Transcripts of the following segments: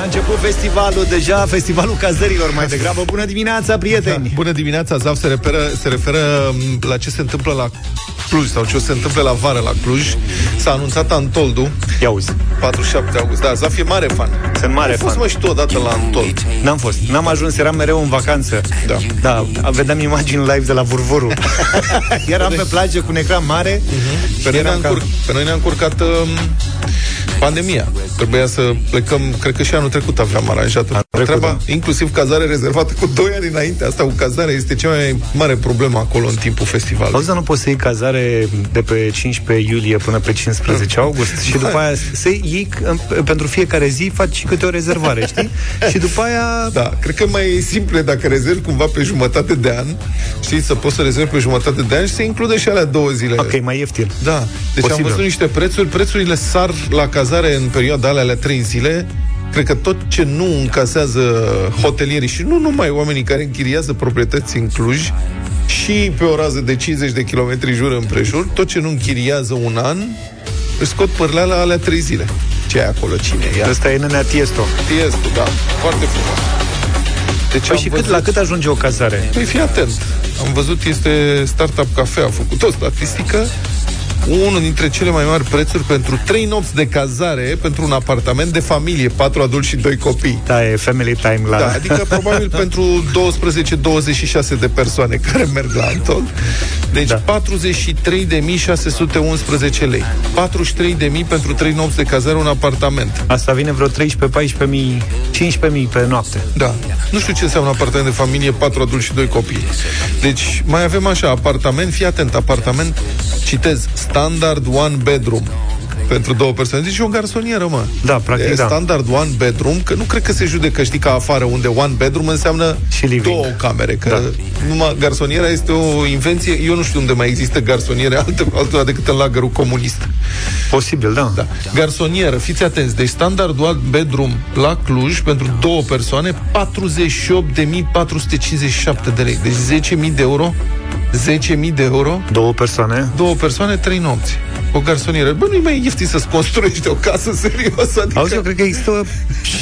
A început festivalul deja, festivalul cazărilor mai degrabă. Bună dimineața, prieteni! Da, bună dimineața, Zav se referă, se referă la ce se întâmplă la Cluj sau ce se întâmplă la vară la Cluj. S-a anunțat Antoldu. Ia uzi. 47 august. Da, Zaf e mare fan. Sunt mare Ai fost, fan. mă, și tu odată la Antold. N-am fost. N-am ajuns, eram mereu în vacanță. Da. Da, vedeam imagini live de la Vurvuru. eram pe plajă cu un ecran mare. Pe noi, ne-a Eram ca- încurc, pe noi ne-a încurcat um, pandemia. Trebuia să plecăm, cred că și anul trecut aveam aranjat Anul trecut, treaba, da. inclusiv cazare rezervată cu 2 ani înainte. Asta cu cazare este cea mai mare problemă acolo în timpul festivalului. Auzi, dar nu poți să iei cazare de pe 15 iulie până pe 15 august și după aia să iei, în- pentru fiecare zi faci și câte o rezervare, știi? Și după aia Da, cred că mai e simplu e dacă rezervi cumva pe jumătate de an, știi, să poți să rezervi pe jumătate de an și să include și alea două zile. Ok, mai ieftin. Da, deci Posibil. am văzut niște prețuri, prețurile sar la cazare în perioada alea, alea trei zile, cred că tot ce nu încasează hotelierii și nu numai oamenii care închiriază proprietăți în Cluj, și pe o rază de 50 de kilometri jur împrejur, tot ce nu închiriază un an, își scot părleala alea trei zile. Ce e acolo? Cine e? Ia. Ăsta e nenea Tiesto. Tiesto, da, foarte frumos. Deci Păi am și cât, văzut- la cât ajunge o cazare? Păi fii atent. Am văzut, este Startup Cafe, a făcut o statistică unul dintre cele mai mari prețuri pentru trei nopți de cazare pentru un apartament de familie, patru adulți și doi copii. Da, e family time la... Da, adică probabil pentru 12-26 de persoane care merg la Anton. Deci Da. da. 43.611 lei. 43.000 pentru 3 nopți de cazare un apartament. Asta vine vreo 13, 14 mii, 15 mii pe noapte. Da. Nu știu ce înseamnă apartament de familie, patru adulți și doi copii. Deci, mai avem așa, apartament, fii atent, apartament, citez, standard one bedroom pentru două persoane. Deci e o garsonieră, mă. Da, practic, e da. standard one bedroom, că nu cred că se judecă, știi, ca afară, unde one bedroom înseamnă Și living. două camere, că Da. numai garsoniera este o invenție, eu nu știu unde mai există garsoniere altă, altă decât în lagărul comunist. Posibil, da. Da. Garsonieră, fiți atenți, deci standard one bedroom la Cluj pentru două persoane 48.457 de lei. Deci 10.000 de euro 10.000 de euro Două persoane. Două persoane, trei nopți O garsonieră Bă, nu-i mai ieftin să-ți construiești o casă serios Adică Auzi, eu cred că există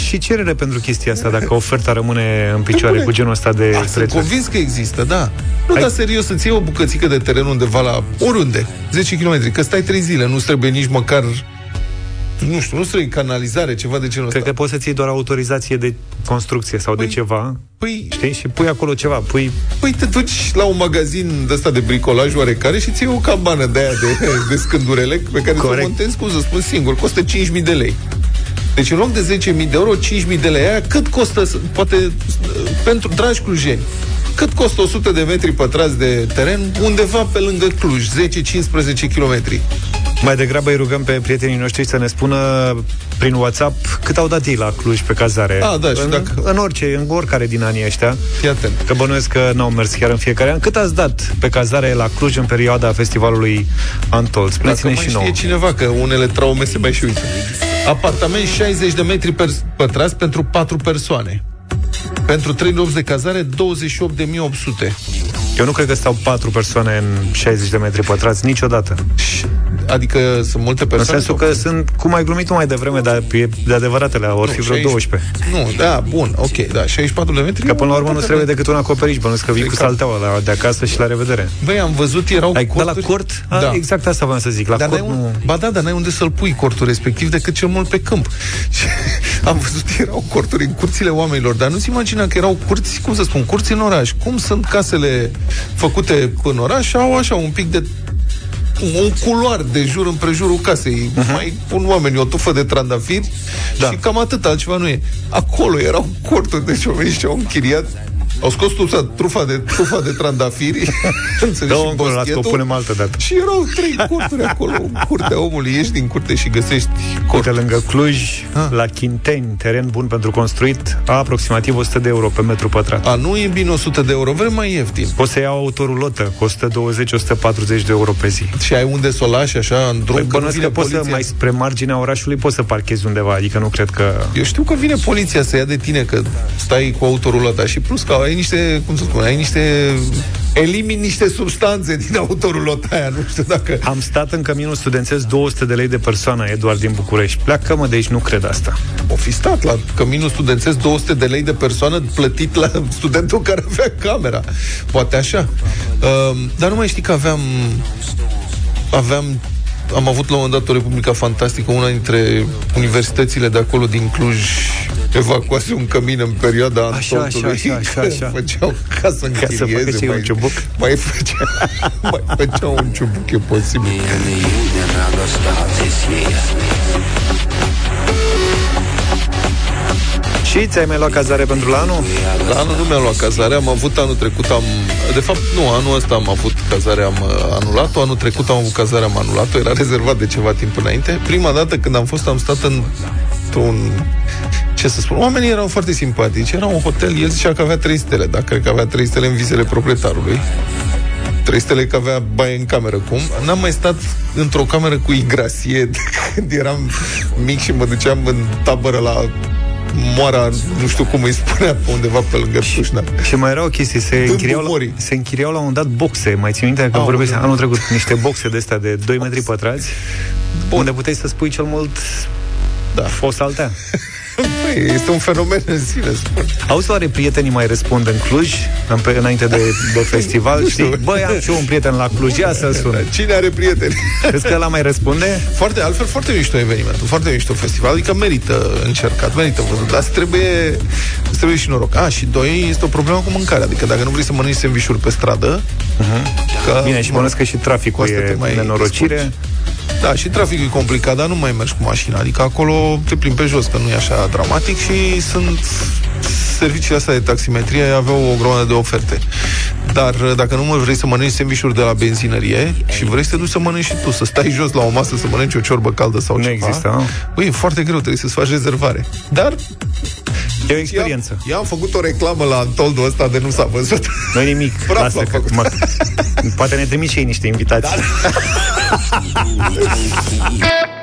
și cerere pentru chestia asta, dacă oferta rămâne în picioare bune. cu genul ăsta de Ah, sunt prețuri. convins că există, da Nu, Hai. dar serios, să-ți iei o bucățică de teren undeva la oriunde 10 km, că stai 3 zile Nu-ți trebuie nici măcar nu știu, nu trebuie canalizare, ceva de genul Cred ăsta. că poți să-ți iei doar autorizație de construcție sau de Păi- ceva, Păi, știi? Și pui acolo ceva, pui... Păi te duci la un magazin de ăsta de bricolaj oarecare și ți iei o cabană de aia de, de scândurele pe care să o Corect. montezi, cum să spun, singur. Costă 5.000 de lei. Deci în loc de 10.000 de euro, 5.000 de lei aia, cât costă, să- poate, pentru dragi clujeni, cât costă 100 de metri pătrați de teren undeva pe lângă Cluj, 10-15 km. Mai degrabă îi rugăm pe prietenii noștri să ne spună prin WhatsApp cât au dat ei la Cluj pe cazare. Ah, da, și în, dacă- în orice, în oricare din anii ăștia. Fii atent. Că bănuiesc că n-au mers chiar în fiecare an. Cât ați dat pe cazare la Cluj în perioada festivalului Antol? Dacă Spuneți-ne mai și nouă. știe cineva că unele traume se mai și uită. Apartament 60 de metri per- pătrați pentru 4 persoane. Pentru 3 nopți de cazare, 28.800. Eu nu cred că stau patru persoane în 60 de metri pătrați niciodată. Și- Adică sunt multe În persoane? sensul sau- că sunt, cum ai glumit tu mai devreme, dar e de adevăratele, ori Nu, fi vreo 60 12. Nu, da, bun, ok, da, 64 de metri. Că până la urmă nu nu trebuie decât un acoperiș, bănuiesc că vii cu Exact. salteaua la, de acasă și la revedere. Băi, am văzut, erau Ai, de la corturi... cort? A, Da. Exact asta vreau să zic. La Dar cort n-ai un... nu... Ba da, dar n-ai unde să-l pui cortul respectiv decât cel mult pe câmp. Și am văzut, erau corturi în curțile oamenilor, dar nu-ți imagina că erau curți, cum să spun, curți în oraș. Cum sunt casele făcute în oraș, au așa un pic de un culoar de jur împrejurul casei. Uh-huh. Mai pun oamenii o tufă de trandafiri Da. și cam atât, altceva nu e. Acolo erau corturi, deci oamenii și-au închiriat au scos trufa, trufa de, trufa de trandafiri Înțelegi? Dă-o Și încolo, las că o boschetul. punem altă dată. Și erau trei curturi acolo în curtea omului. Ieși din curte și găsești Uite, corturi. lângă Cluj, Ah. la Chinteni, teren bun pentru construit, a aproximativ 100 de euro pe metru pătrat. A, nu e bine 100 de euro, vrem mai ieftin. Poți să iau autorulotă cu 120-140 de euro pe zi. Și ai unde să o lași așa în drum, Păi că nu bănuiesc vine că poți să poliția. mai spre marginea orașului poți să parchezi undeva, adică nu cred că... Eu știu că vine poliția să ia de tine că stai cu autorul ăla, și plus că ai ai niște, cum să spun, ai niște elimini niște substanțe din autorul aia, nu știu dacă... Am stat în căminul studențesc 200 de lei de persoană, Eduard, din București. Pleacă, mă, de aici nu cred asta. O fi stat la căminul studențesc 200 de lei de persoană plătit la studentul care avea camera. Poate așa. Uh, dar nu mai știi că aveam aveam am avut la un moment dat o Republica Fantastică, una dintre universitățile de acolo din Cluj evacuase un cămin în perioada așa, așa, așa, așa, așa. făceau ca să ca să facă mai, un ciubuc. Mai făceau, mai făceau un ciubuc, e posibil. Și ți-ai mai luat cazare pentru la anul? La anul nu mi-am luat cazare, am avut anul trecut, am... De fapt, nu, anul ăsta am avut cazare, am uh, anulat-o, anul trecut am avut cazare, am anulat-o, era rezervat de ceva timp înainte. Prima dată când am fost, am stat în, într-un ce să spun, oamenii erau foarte simpatici, era un hotel, el zicea că avea trei stele, dar cred că avea trei stele în vizele proprietarului. Trei stele că avea baie în cameră, cum? N-am mai stat într-o cameră cu igrasie când eram mic și mă duceam în tabără la moara, nu știu cum îi spunea, pe undeva pe lângă Tușna. Și mai era o chestie, se închiriau, la, se închiriau la un dat boxe. Mai țin minte că oh, vorbesc anul trecut niște boxe de astea de 2 metri pătrați, Bun. unde puteai să spui cel mult da. fost altea. Păi, este un fenomen în sine, spun. Auzi, oare prietenii mai răspund în Cluj, în, înainte de, de festival? știi? Băi, am și eu un prieten la Cluj, ia să sun. Cine are prieteni? Crezi că ăla mai răspunde? Foarte, altfel, foarte mișto evenimentul, foarte mișto festival, adică merită încercat, merită văzut, dar trebuie, trebuie și noroc. A, și doi, este o problemă cu mâncarea, adică dacă nu vrei să mănânci sandvișuri pe stradă, uh-huh. că, Bine, și mănânci că și traficul e mai nenorocire. Discuți. Da, și traficul e complicat, dar nu mai mergi cu mașina. Adică acolo te plimbi pe jos, că nu e așa dramatic și sunt serviciile astea de taximetrie aveau o grămadă de oferte. Dar uh, dacă nu mă vrei să mănânci sandvișuri de la benzinărie și vrei să te duci să mănânci și tu, să stai jos la o masă să mănânci o ciorbă caldă sau nu ceva. există, Băi, e foarte greu, trebuie să-ți faci rezervare. Dar E o experiență. Eu am făcut o reclamă la Antoldul ăsta de nu s-a văzut. Nu nimic. Bravo, Lasă că, mă, poate ne trimit și ei niște invitații. Da.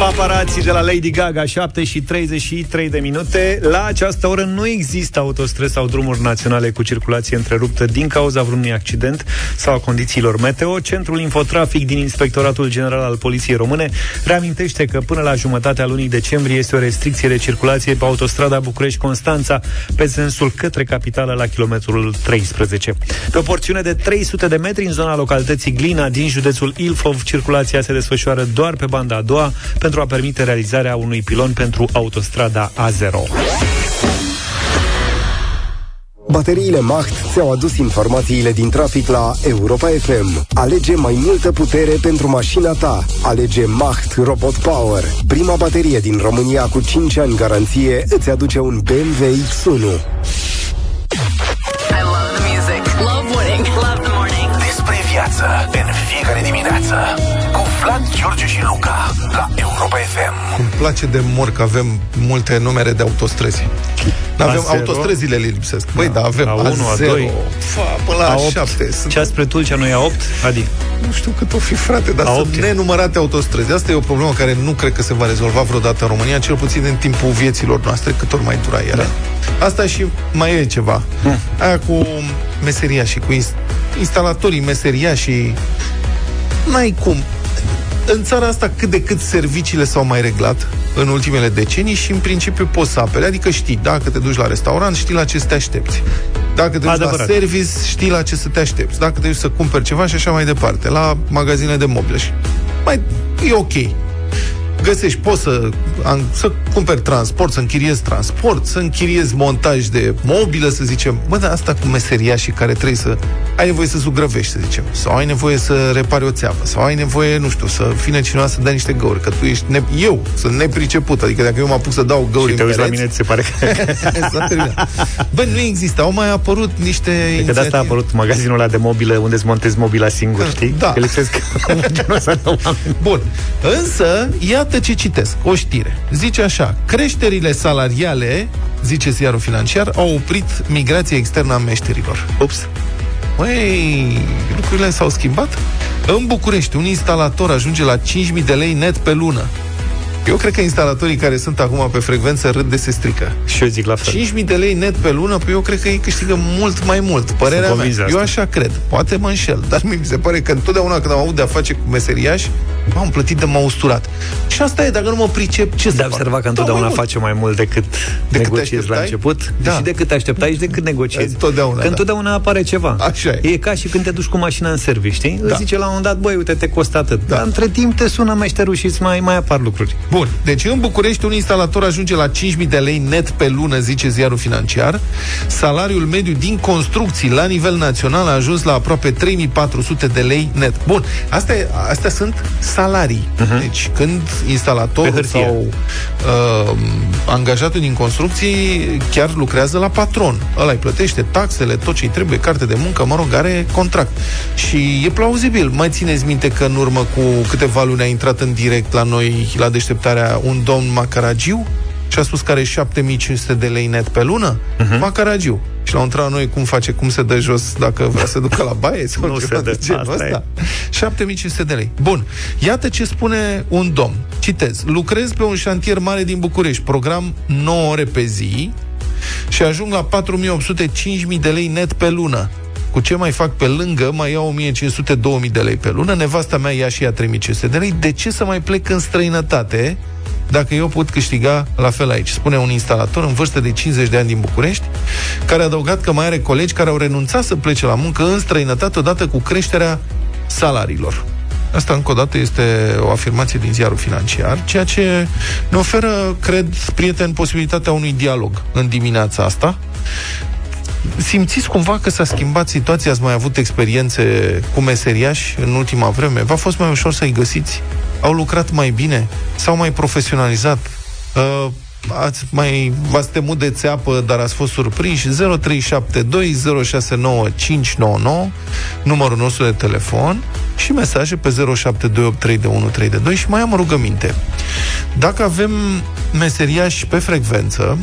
Paparații de la Lady Gaga, 7 și 33 de minute. La această oră nu există autostres sau drumuri naționale cu circulație întreruptă din cauza vreunui accident sau a condițiilor meteo. Centrul Infotrafic din Inspectoratul General al Poliției Române reamintește că până la jumătatea lunii decembrie este o restricție de circulație pe autostrada București-Constanța pe sensul către capitală la kilometrul 13. Pe o porțiune de 300 de metri în zona localității Glina din județul Ilfov, circulația se desfășoară doar pe banda a doua, pentru a permite realizarea unui pilon pentru autostrada A0. Bateriile Macht ți-au adus informațiile din trafic la Europa FM. Alege mai multă putere pentru mașina ta. Alege Macht Robot Power. Prima baterie din România cu 5 ani garanție îți aduce un BMW X1. I love the music. Love winning. Love the morning. Despre viață în fiecare dimineață Vlad, George și Luca la Europa FM. Îmi place de mor că avem multe numere de autostrăzi. Avem autostrăzile le lipsesc. Băi, da, avem A1, A2, fa, până la A8. 7. Sunt... Cea spre Tulcea nu e A8? Adi. Nu știu cât o fi, frate, dar A8 sunt nenumărate autostrăzi. Asta e o problemă care nu cred că se va rezolva vreodată în România, cel puțin în timpul vieților noastre, cât ori mai dura ele. Da. Asta și mai e ceva. Hmm. Aia cu meseria și cu instalatorii meseria și n-ai cum în țara asta cât de cât serviciile s-au mai reglat în ultimele decenii și în principiu poți să apele. Adică știi, dacă te duci la restaurant, știi la ce să te aștepți. Dacă te duci Adevărat. la service, știi la ce să te aștepți. Dacă te duci să cumperi ceva și așa mai departe, la magazine de moble. Mai e ok găsești, poți să, să cumperi transport, să închiriezi transport, să închiriezi montaj de mobilă, să zicem. Bă, dar asta cu meseria și care trebuie să... Ai nevoie să zugrăvești, să zicem. Sau ai nevoie să repari o țeavă. Sau ai nevoie, nu știu, să fine cineva să dea niște găuri. Că tu ești... Ne... Eu sunt nepriceput. Adică dacă eu mă apuc să dau găuri și te uiți la mine, ți se pare că... Bă, nu există. Au mai apărut niște inițiative. Că de asta a apărut magazinul ăla de mobilă unde îți montezi mobila singur, știi? Da. Că lipsesc Bun. Însă, iată ce citesc, o știre. Zice așa, creșterile salariale, zice ziarul financiar, au oprit migrația externă a meșterilor. Ups. Măi, lucrurile s-au schimbat? În București, un instalator ajunge la 5.000 de lei net pe lună. Eu cred că instalatorii care sunt acum pe frecvență râd de se strică. Și eu zic la fel. 5.000 de lei net pe lună, păi eu cred că ei câștigă mult mai mult. Părerea mea. convins de Eu asta. așa cred. Poate mă înșel. Dar mi se pare că întotdeauna când am avut de-a face cu meseriași, m-am plătit de m-au usturat. Și asta e, dacă nu mă pricep, ce să De fac? observat că Dau întotdeauna mai mult. face mai mult decât, te negociezi la așteptai? început. Da. Și decât te așteptai și decât negociezi. Întotdeauna, Că da. întotdeauna apare ceva. Așa e. E ca și când te duci cu mașina în serviciu, știi? Da. Îți zice la un moment dat, băi, uite, te costă atât. Da. Dar între timp te sună meșterul și îți mai, mai apar lucruri. Bun, deci în București un instalator ajunge la 5.000 de lei net pe lună, zice ziarul financiar. Salariul mediu din construcții la nivel național a ajuns la aproape 3.400 de lei net. Bun, astea, astea sunt salarii. Uh-huh. Deci când Mhm. Pe instalatorul hârtie. sau uh, angajatul din construcții chiar lucrează la patron. Ăla îi plătește taxele, tot ce îi trebuie, carte de muncă, mă rog, are contract. Și e plauzibil. Mai țineți minte că în urmă cu câteva luni a intrat în direct la noi, la deșteptarea, un domn Macaragiu și a spus că are 7500 de lei net pe lună? Uh-huh. Macaragiu. Și l-au întrebat noi cum face, cum se dă jos dacă vrea să ducă la baie sau Nu ceva se dă, de genul asta ăsta. 7500 de lei. Bun. Iată ce spune un domn. Citez. Lucrez pe un șantier mare din București. Program 9 ore pe zi și ajung la 4800-5000 de lei net pe lună. Cu ce mai fac pe lângă, mai iau 1500-2000 de lei pe lună, nevasta mea ia și ea 3500 de lei. De ce să mai plec în străinătate dacă eu pot câștiga la fel aici? Spune un instalator în vârstă de 50 de ani din București, care a adăugat că mai are colegi care au renunțat să plece la muncă în străinătate odată cu creșterea salariilor. Asta, încă o dată, este o afirmație din ziarul financiar, ceea ce ne oferă, cred, prieteni, posibilitatea unui dialog în dimineața asta. Simțiți cumva că s-a schimbat situația? Ați mai avut experiențe cu meseriași în ultima vreme? V-a fost mai ușor să-i găsiți? Au lucrat mai bine? S-au mai profesionalizat? Uh, ați mai, v-ați temut de țeapă, dar ați fost surprinși 0372069599 numărul nostru de telefon și mesaje pe 07283132 și mai am o rugăminte dacă avem meseriași pe frecvență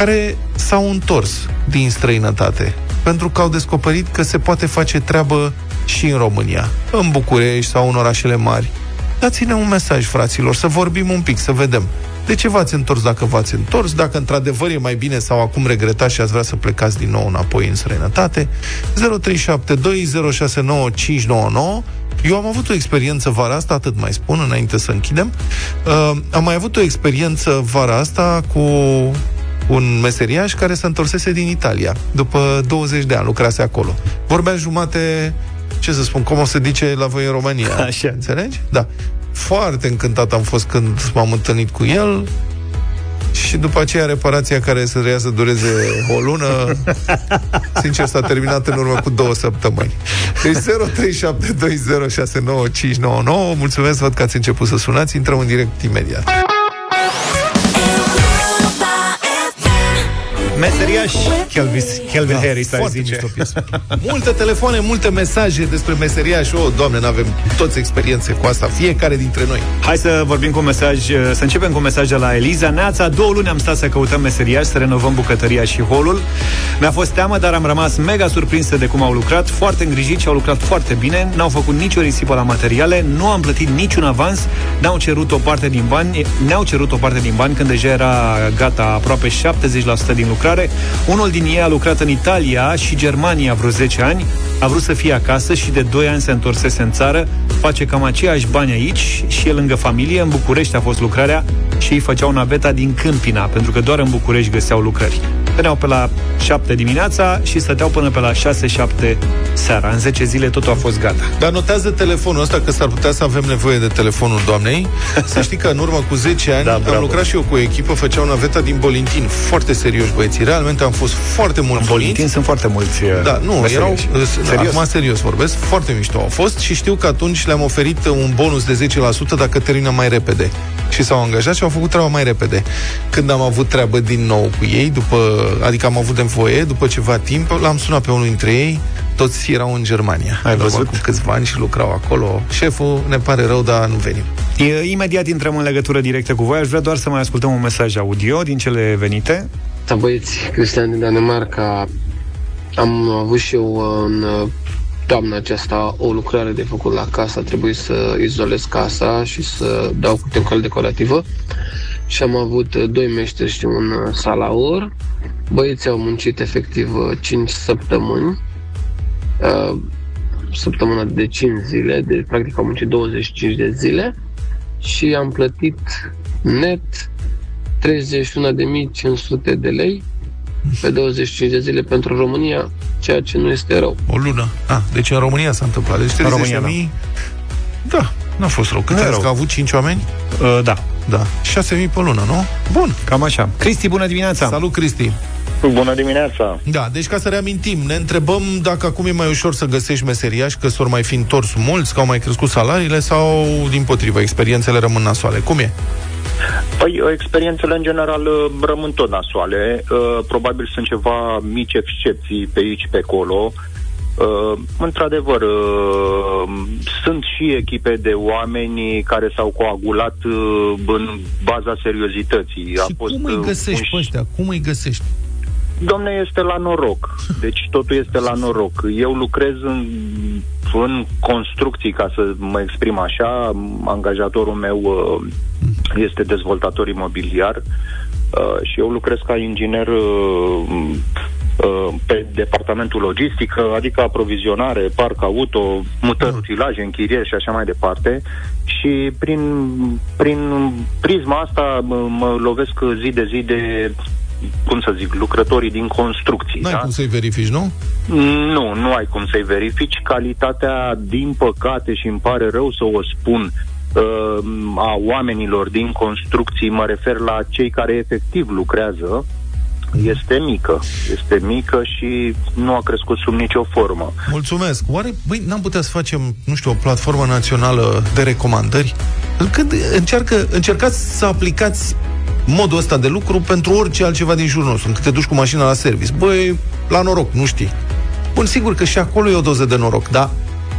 care s-au întors din străinătate pentru că au descoperit că se poate face treabă și în România, în București sau în orașele mari. Dați-ne un mesaj, fraților, să vorbim un pic, să vedem. De ce v-ați întors dacă v-ați întors? Dacă într-adevăr e mai bine sau acum regretați și ați vrea să plecați din nou înapoi în străinătate? 0372069599 eu am avut o experiență vara asta, atât mai spun, înainte să închidem. Uh, am mai avut o experiență vara asta cu un meseriaș care se întorsese din Italia. După 20 de ani lucrase acolo. Vorbea jumate, ce să spun, cum o să zice la voi în România. Așa. Înțelegi? Da. Foarte încântat am fost când m-am întâlnit cu el și după aceea reparația care să vrea să dureze o lună, sincer s-a terminat în urmă cu două săptămâni. Deci 0372069599 Mulțumesc, văd că ați început să sunați, intrăm în direct imediat. Meseriaș Kelvis, Kelvin Da, Harris, ai foarte zice. mișto piesă. Multe telefoane, multe mesaje despre meseriaș. O, doamne, n-avem toți experiențe cu asta, fiecare dintre noi. Hai să vorbim cu un mesaj, să începem cu un mesaj de la Eliza. Neața, două luni am stat să căutăm meseriași, să renovăm bucătăria și holul. Mi-a fost teamă, dar am rămas mega surprinsă de cum au lucrat, foarte îngrijit și au lucrat foarte bine, n-au făcut nicio risipă la materiale, nu am plătit niciun avans, n-au cerut o parte din bani, ne-au cerut o parte din bani când deja era gata aproape 70% din lucrare. Unul din ei a lucrat în Italia și Germania vreo 10 ani, a vrut să fie acasă și de 2 ani se întorsese în țară, face cam aceiași bani aici și e lângă familie, în București a fost lucrarea și ei făceau naveta din Câmpina, pentru că doar în București găseau lucrări. Veneau pe la 7 dimineața și stăteau până pe la 6-7 seara. În 10 zile totul a fost gata. Dar notează telefonul ăsta că s-ar putea să avem nevoie de telefonul doamnei. Să știi că în urmă cu 10 ani Da, am bravo. lucrat și eu cu o echipă, făceau naveta din Bolintin. Foarte serioși băieții. Realmente am fost foarte În mulțumiți. Bolintin sunt foarte mulți Da, nu, erau, meseriași. serios. acum serios vorbesc, foarte mișto au fost și știu că atunci le-am oferit un bonus de 10% dacă termină mai repede. Și s-au angajat și au făcut treaba mai repede. Când am avut treabă din nou cu ei, după, adică am avut nevoie, după ceva timp, l-am sunat pe unul dintre ei, toți erau în Germania. Ai În urmă văzut? Cu câțiva ani și lucrau acolo. Șeful, ne pare rău, dar nu venim. E, Imediat intrăm în legătură directă cu voi. Aș vrea doar să mai ascultăm un mesaj audio din cele venite. Da, băieți, Cristian din Danemarca am avut și eu în toamna aceasta o lucrare de făcut la casă. A trebuit să izolez casa și să dau cu tencăl decorativă. Și am avut doi meșteri și un salaur. Băieții au muncit efectiv 5 săptămâni. Săptămâna de 5 zile, de practic am muncit 25 de zile și am plătit net 31.500 de lei pe 25 de zile pentru România, ceea ce nu este rău. O lună. Ah, deci în România s-a întâmplat. Deci 30 România, de mii... Da. da, n-a fost rău. Cât ai că a avut 5 oameni? Uh, da. Da. 6.000 pe lună, nu? Bun. Cam așa. Cristi, bună dimineața! Salut, Cristi! Bună dimineața! Da, deci ca să reamintim, ne întrebăm dacă acum e mai ușor să găsești meseriași, că s-or mai fi întors mulți, că au mai crescut salariile sau, din potrivă, experiențele rămân nasoale. Cum e? Păi, experiențele în general rămân tot nasoale. Uh, probabil sunt ceva mici excepții pe aici, pe acolo. Uh, într-adevăr, uh, sunt și echipe de oameni care s-au coagulat uh, în baza seriozității. Și A fost, cum îi găsești uh, pe ăștia? Cum îi găsești? Domne, este la noroc. Deci totul este la noroc. Eu lucrez în, în construcții, ca să mă exprim așa. Angajatorul meu uh, este dezvoltator imobiliar uh, și eu lucrez ca inginer uh, pe departamentul logistic, adică aprovizionare, parc auto, mutări, utilaje, închirieri și așa mai departe. Și prin, prin prisma asta mă, mă lovesc zi de zi de cum să zic, lucrătorii din construcții. N-ai da? cum să-i verifici, nu? Nu, nu ai cum să-i verifici. Calitatea, din păcate, și îmi pare rău să o spun, uh, a oamenilor din construcții, mă refer la cei care efectiv lucrează, este mică. Este mică și nu a crescut sub nicio formă. Mulțumesc. Oare, băi, n-am putea să facem, nu știu, o platformă națională de recomandări? Când încearcă, încercați să aplicați modul ăsta de lucru pentru orice altceva din jurul nostru. Când te duci cu mașina la service, băi, la noroc, nu știi. Bun, sigur că și acolo e o doză de noroc, da?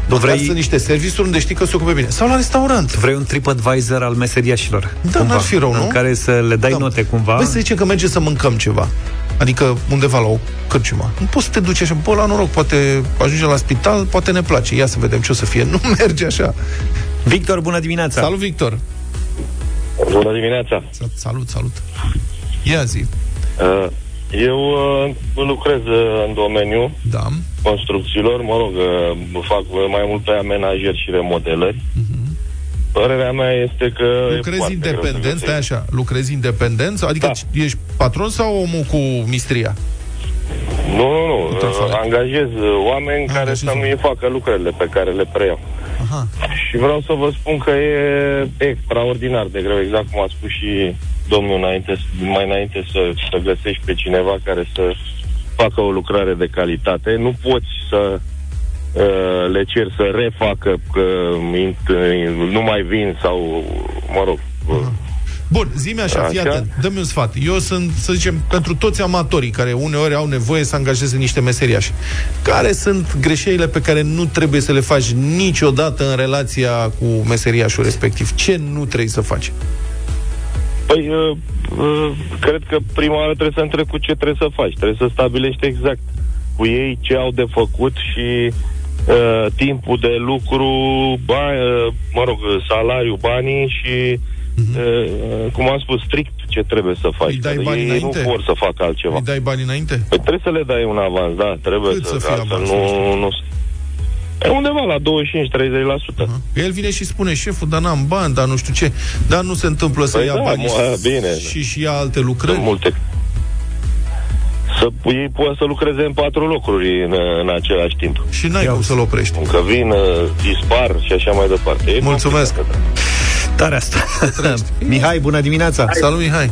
Nu vrei... sunt niște serviciuri unde știi că se ocupe bine. Sau la restaurant. Vrei un TripAdvisor al meseriașilor. Da, cumva, n-ar fi rău, nu? În care să le dai da. note cumva. Băi, să zice că merge să mâncăm ceva. Adică undeva la o cărciumă. Nu poți să te duci așa, bă, la noroc, poate ajunge la spital, poate ne place. Ia să vedem ce o să fie. Nu merge așa. Victor, bună dimineața! Salut, Victor! Bună dimineața! Salut, salut! Ia zi! Uh, eu uh, lucrez uh, în domeniul da. construcțiilor, mă rog, fac mai mult pe amenajări și remodelări. Uh-huh. Părerea mea este că... Lucrezi independent, stai așa, lucrezi independent? Adică da. ești patron sau omul cu mistria? Nu, nu, nu. Angajez oameni Angajez care să-mi facă lucrările pe care le preiau. Aha. Și vreau să vă spun că e extraordinar de greu, exact cum a spus și domnul înainte, mai înainte să, să găsești pe cineva care să facă o lucrare de calitate. Nu poți să uh, le cer să refacă că nu mai vin sau, mă rog, uh, Bun, zi-mi așa, fii atent, dă-mi un sfat. Eu sunt, să zicem, pentru toți amatorii care uneori au nevoie să angajeze niște meseriași. Care sunt greșelile pe care nu trebuie să le faci niciodată în relația cu meseriașul respectiv? Ce nu trebuie să faci? Păi, uh, uh, cred că prima oară trebuie să întrebi cu ce trebuie să faci. Trebuie să stabilești exact cu ei ce au de făcut și uh, timpul de lucru, bani, uh, mă rog, salariu, banii și Uh-huh. cum am spus, strict ce trebuie să faci. Îi dai bani ei înainte? nu vor să facă altceva. Îi dai bani înainte? Păi trebuie să le dai un avans, da, trebuie Cât să, să fie avans, nu, nu, E undeva la 25-30%. Uh-huh. El vine și spune, șeful, dar n-am bani, dar nu știu ce. Dar nu se întâmplă să păi ia da, bani mă, bine. și, și ia alte lucrări? Sunt multe. Să, ei pot să lucreze în patru locuri în, în același timp. Și n-ai cum să-l oprești. Că vin, dispar și așa mai departe. E Mulțumesc! Tare asta. Mihai, bună dimineața! Hai. Salut, Mihai!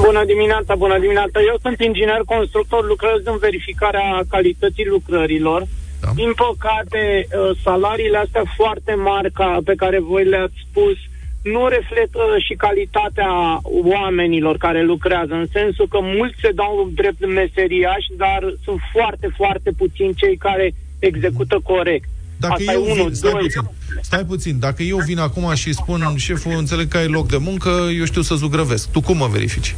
Bună dimineața, bună dimineața. Eu sunt inginer constructor, lucrez în verificarea calității lucrărilor. Da. Din păcate, uh, salariile astea foarte mari ca, pe care voi le-ați spus nu reflectă și calitatea oamenilor care lucrează, în sensul că mulți se dau drept meseriași, dar sunt foarte, foarte puțini cei care execută corect. Dacă Asta eu vin, stai doi... puțin, stai puțin, dacă eu vin acum și spun, șeful, înțeleg că ai loc de muncă, eu știu să zugrăvesc. Tu cum mă verifici?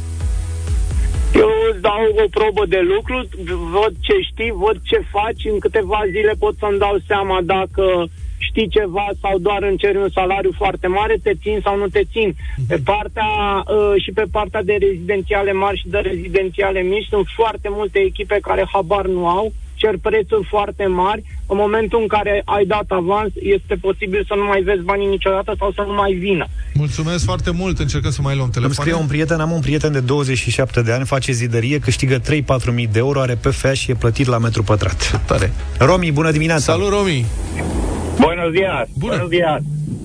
Eu îți dau o probă de lucru, văd ce știi, văd ce faci, în câteva zile pot să-mi dau seama dacă știi ceva sau doar încerci un salariu foarte mare, te țin sau nu te țin. Pe mhm. partea uh, și pe partea de rezidențiale mari și de rezidențiale mici sunt foarte multe echipe care habar nu au, cer prețuri foarte mari. În momentul în care ai dat avans, este posibil să nu mai vezi banii niciodată sau să nu mai vină. Mulțumesc foarte mult, încercăm să mai luăm telefonul. Îmi scrie un prieten, am un prieten de 27 de ani, face zidărie, câștigă 3-4 mii de euro, are PFA și e plătit la metru pătrat. Tare. Romi, bună dimineața! Salut, Romi! Bună ziua! Bună, Bună ziua!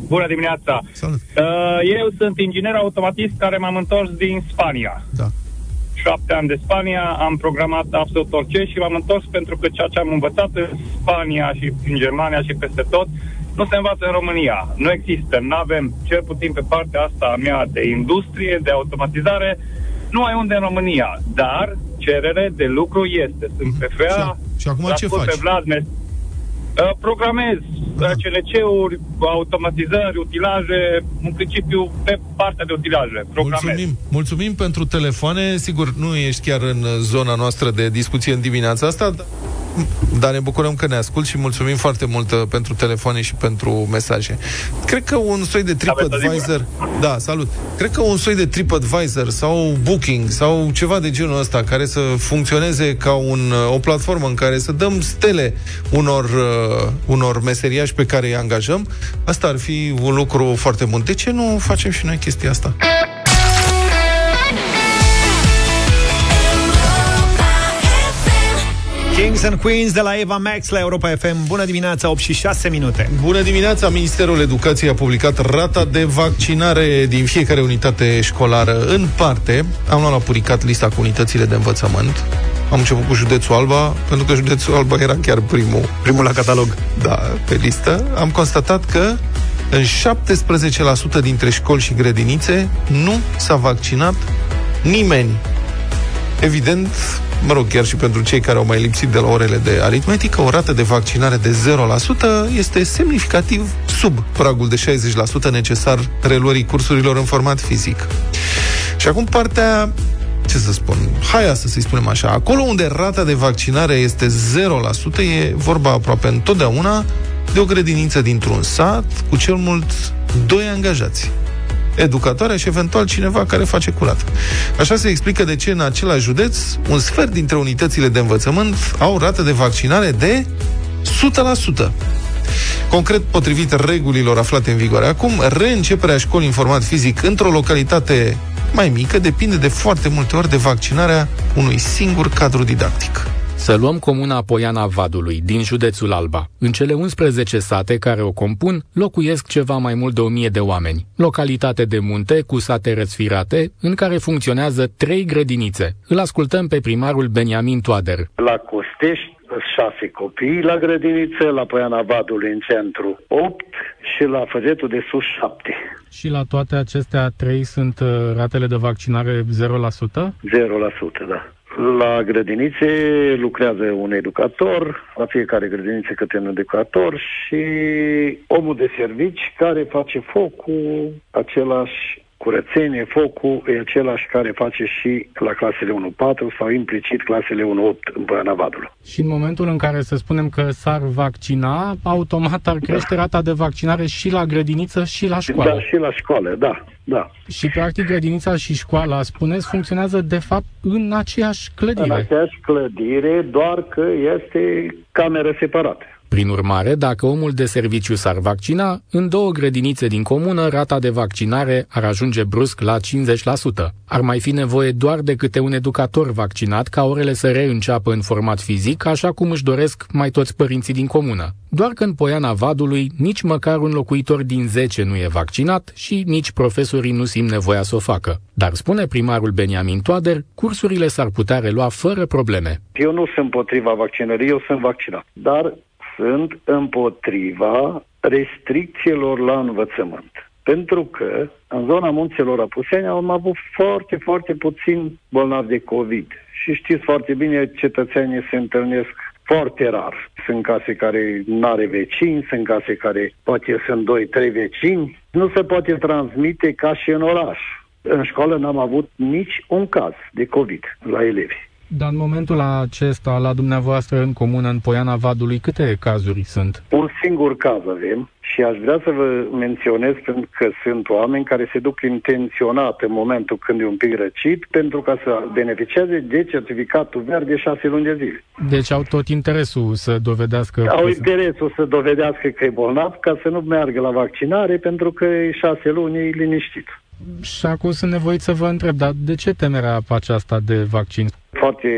Bună dimineața! Salut! Uh, eu sunt inginer automatist care m-am întors din Spania. Da. Șapte ani de Spania, am programat absolut orice și m-am întors pentru că ceea ce am învățat în Spania și în Germania și peste tot nu se învață în România. Nu există, nu avem, cel puțin pe partea asta a mea de industrie, de automatizare, nu ai unde în România, dar cerere de lucru este. Sunt pe FEA, și, și acum ce faci? Pe Vlad, Uh, programez uh, CLC-uri, automatizări, utilaje, în principiu pe partea de utilaje. Programez. Mulțumim, mulțumim pentru telefoane. Sigur, nu ești chiar în zona noastră de discuție în dimineața asta, dar ne bucurăm că ne ascult și mulțumim foarte mult uh, pentru telefoane și pentru mesaje. Cred că un soi de TripAdvisor... Da, salut! Cred că un soi de TripAdvisor sau Booking sau ceva de genul ăsta care să funcționeze ca un, uh, o platformă în care să dăm stele unor, uh, unor meseriași pe care îi angajăm, asta ar fi un lucru foarte bun. De ce nu facem și noi chestia asta? Kings and Queens de la Eva Max la Europa FM. Bună dimineața, 8 și 6 minute. Bună dimineața, Ministerul Educației a publicat rata de vaccinare din fiecare unitate școlară. În parte, am luat la puricat lista cu unitățile de învățământ. Am început cu județul Alba, pentru că județul Alba era chiar primul. Primul la catalog. Da, pe listă. Am constatat că în 17% dintre școli și grădinițe nu s-a vaccinat nimeni. Evident, mă rog, chiar și pentru cei care au mai lipsit de la orele de aritmetică, o rată de vaccinare de 0% este semnificativ sub pragul de 60% necesar reluării cursurilor în format fizic. Și acum partea ce să spun, hai să-i spunem așa, acolo unde rata de vaccinare este 0%, e vorba aproape întotdeauna de o grădiniță dintr-un sat cu cel mult doi angajați educatoarea și eventual cineva care face curat. Așa se explică de ce în același județ un sfert dintre unitățile de învățământ au rată de vaccinare de 100%. Concret, potrivit regulilor aflate în vigoare acum, reînceperea școlii în format fizic într-o localitate mai mică depinde de foarte multe ori de vaccinarea unui singur cadru didactic. Să luăm comuna Poiana Vadului, din județul Alba. În cele 11 sate care o compun, locuiesc ceva mai mult de 1000 de oameni. Localitate de munte cu sate răsfirate, în care funcționează trei grădinițe. Îl ascultăm pe primarul Beniamin Toader. La Costești, șase copii la grădiniță, la Poiana Vadului în centru 8 și la Făgetul de Sus 7. Și la toate acestea trei sunt uh, ratele de vaccinare 0%? 0%, da. La grădinițe lucrează un educator, la fiecare grădiniță câte un educator și omul de servici care face focul, același curățenie, focul e același care face și la clasele 1-4 sau implicit clasele 1-8 în Băianavadul. Și în momentul în care să spunem că s-ar vaccina, automat ar crește da. rata de vaccinare și la grădiniță și la școală. Da, și la școală, da. Da. Și practic grădinița și școala, spuneți, funcționează de fapt în aceeași clădire. În aceeași clădire, doar că este cameră separată. Prin urmare, dacă omul de serviciu s-ar vaccina, în două grădinițe din comună, rata de vaccinare ar ajunge brusc la 50%. Ar mai fi nevoie doar de câte un educator vaccinat ca orele să reînceapă în format fizic, așa cum își doresc mai toți părinții din comună. Doar că în Poiana Vadului nici măcar un locuitor din 10 nu e vaccinat și nici profesorii nu simt nevoia să o facă. Dar spune primarul Beniamin Toader, cursurile s-ar putea relua fără probleme. Eu nu sunt împotriva vaccinării, eu sunt vaccinat. Dar sunt împotriva restricțiilor la învățământ. Pentru că în zona munților Apuseni am avut foarte, foarte puțin bolnavi de COVID. Și știți foarte bine, cetățenii se întâlnesc foarte rar. Sunt case care nu are vecini, sunt case care poate sunt doi, trei vecini. Nu se poate transmite ca și în oraș. în școală n-am avut nici un caz de COVID la elevi. Dar în momentul acesta, la dumneavoastră în comună, în Poiana Vadului, câte cazuri sunt? Un singur caz avem și aș vrea să vă menționez pentru că sunt oameni care se duc intenționat în momentul când e un pic răcit pentru ca să beneficieze de certificatul verde șase luni de zile. Deci au tot interesul să dovedească... Au interesul să dovedească că e bolnav ca să nu meargă la vaccinare pentru că e șase luni e liniștit. Și acum sunt nevoit să vă întreb, dar de ce temerea aceasta de vaccin? Foarte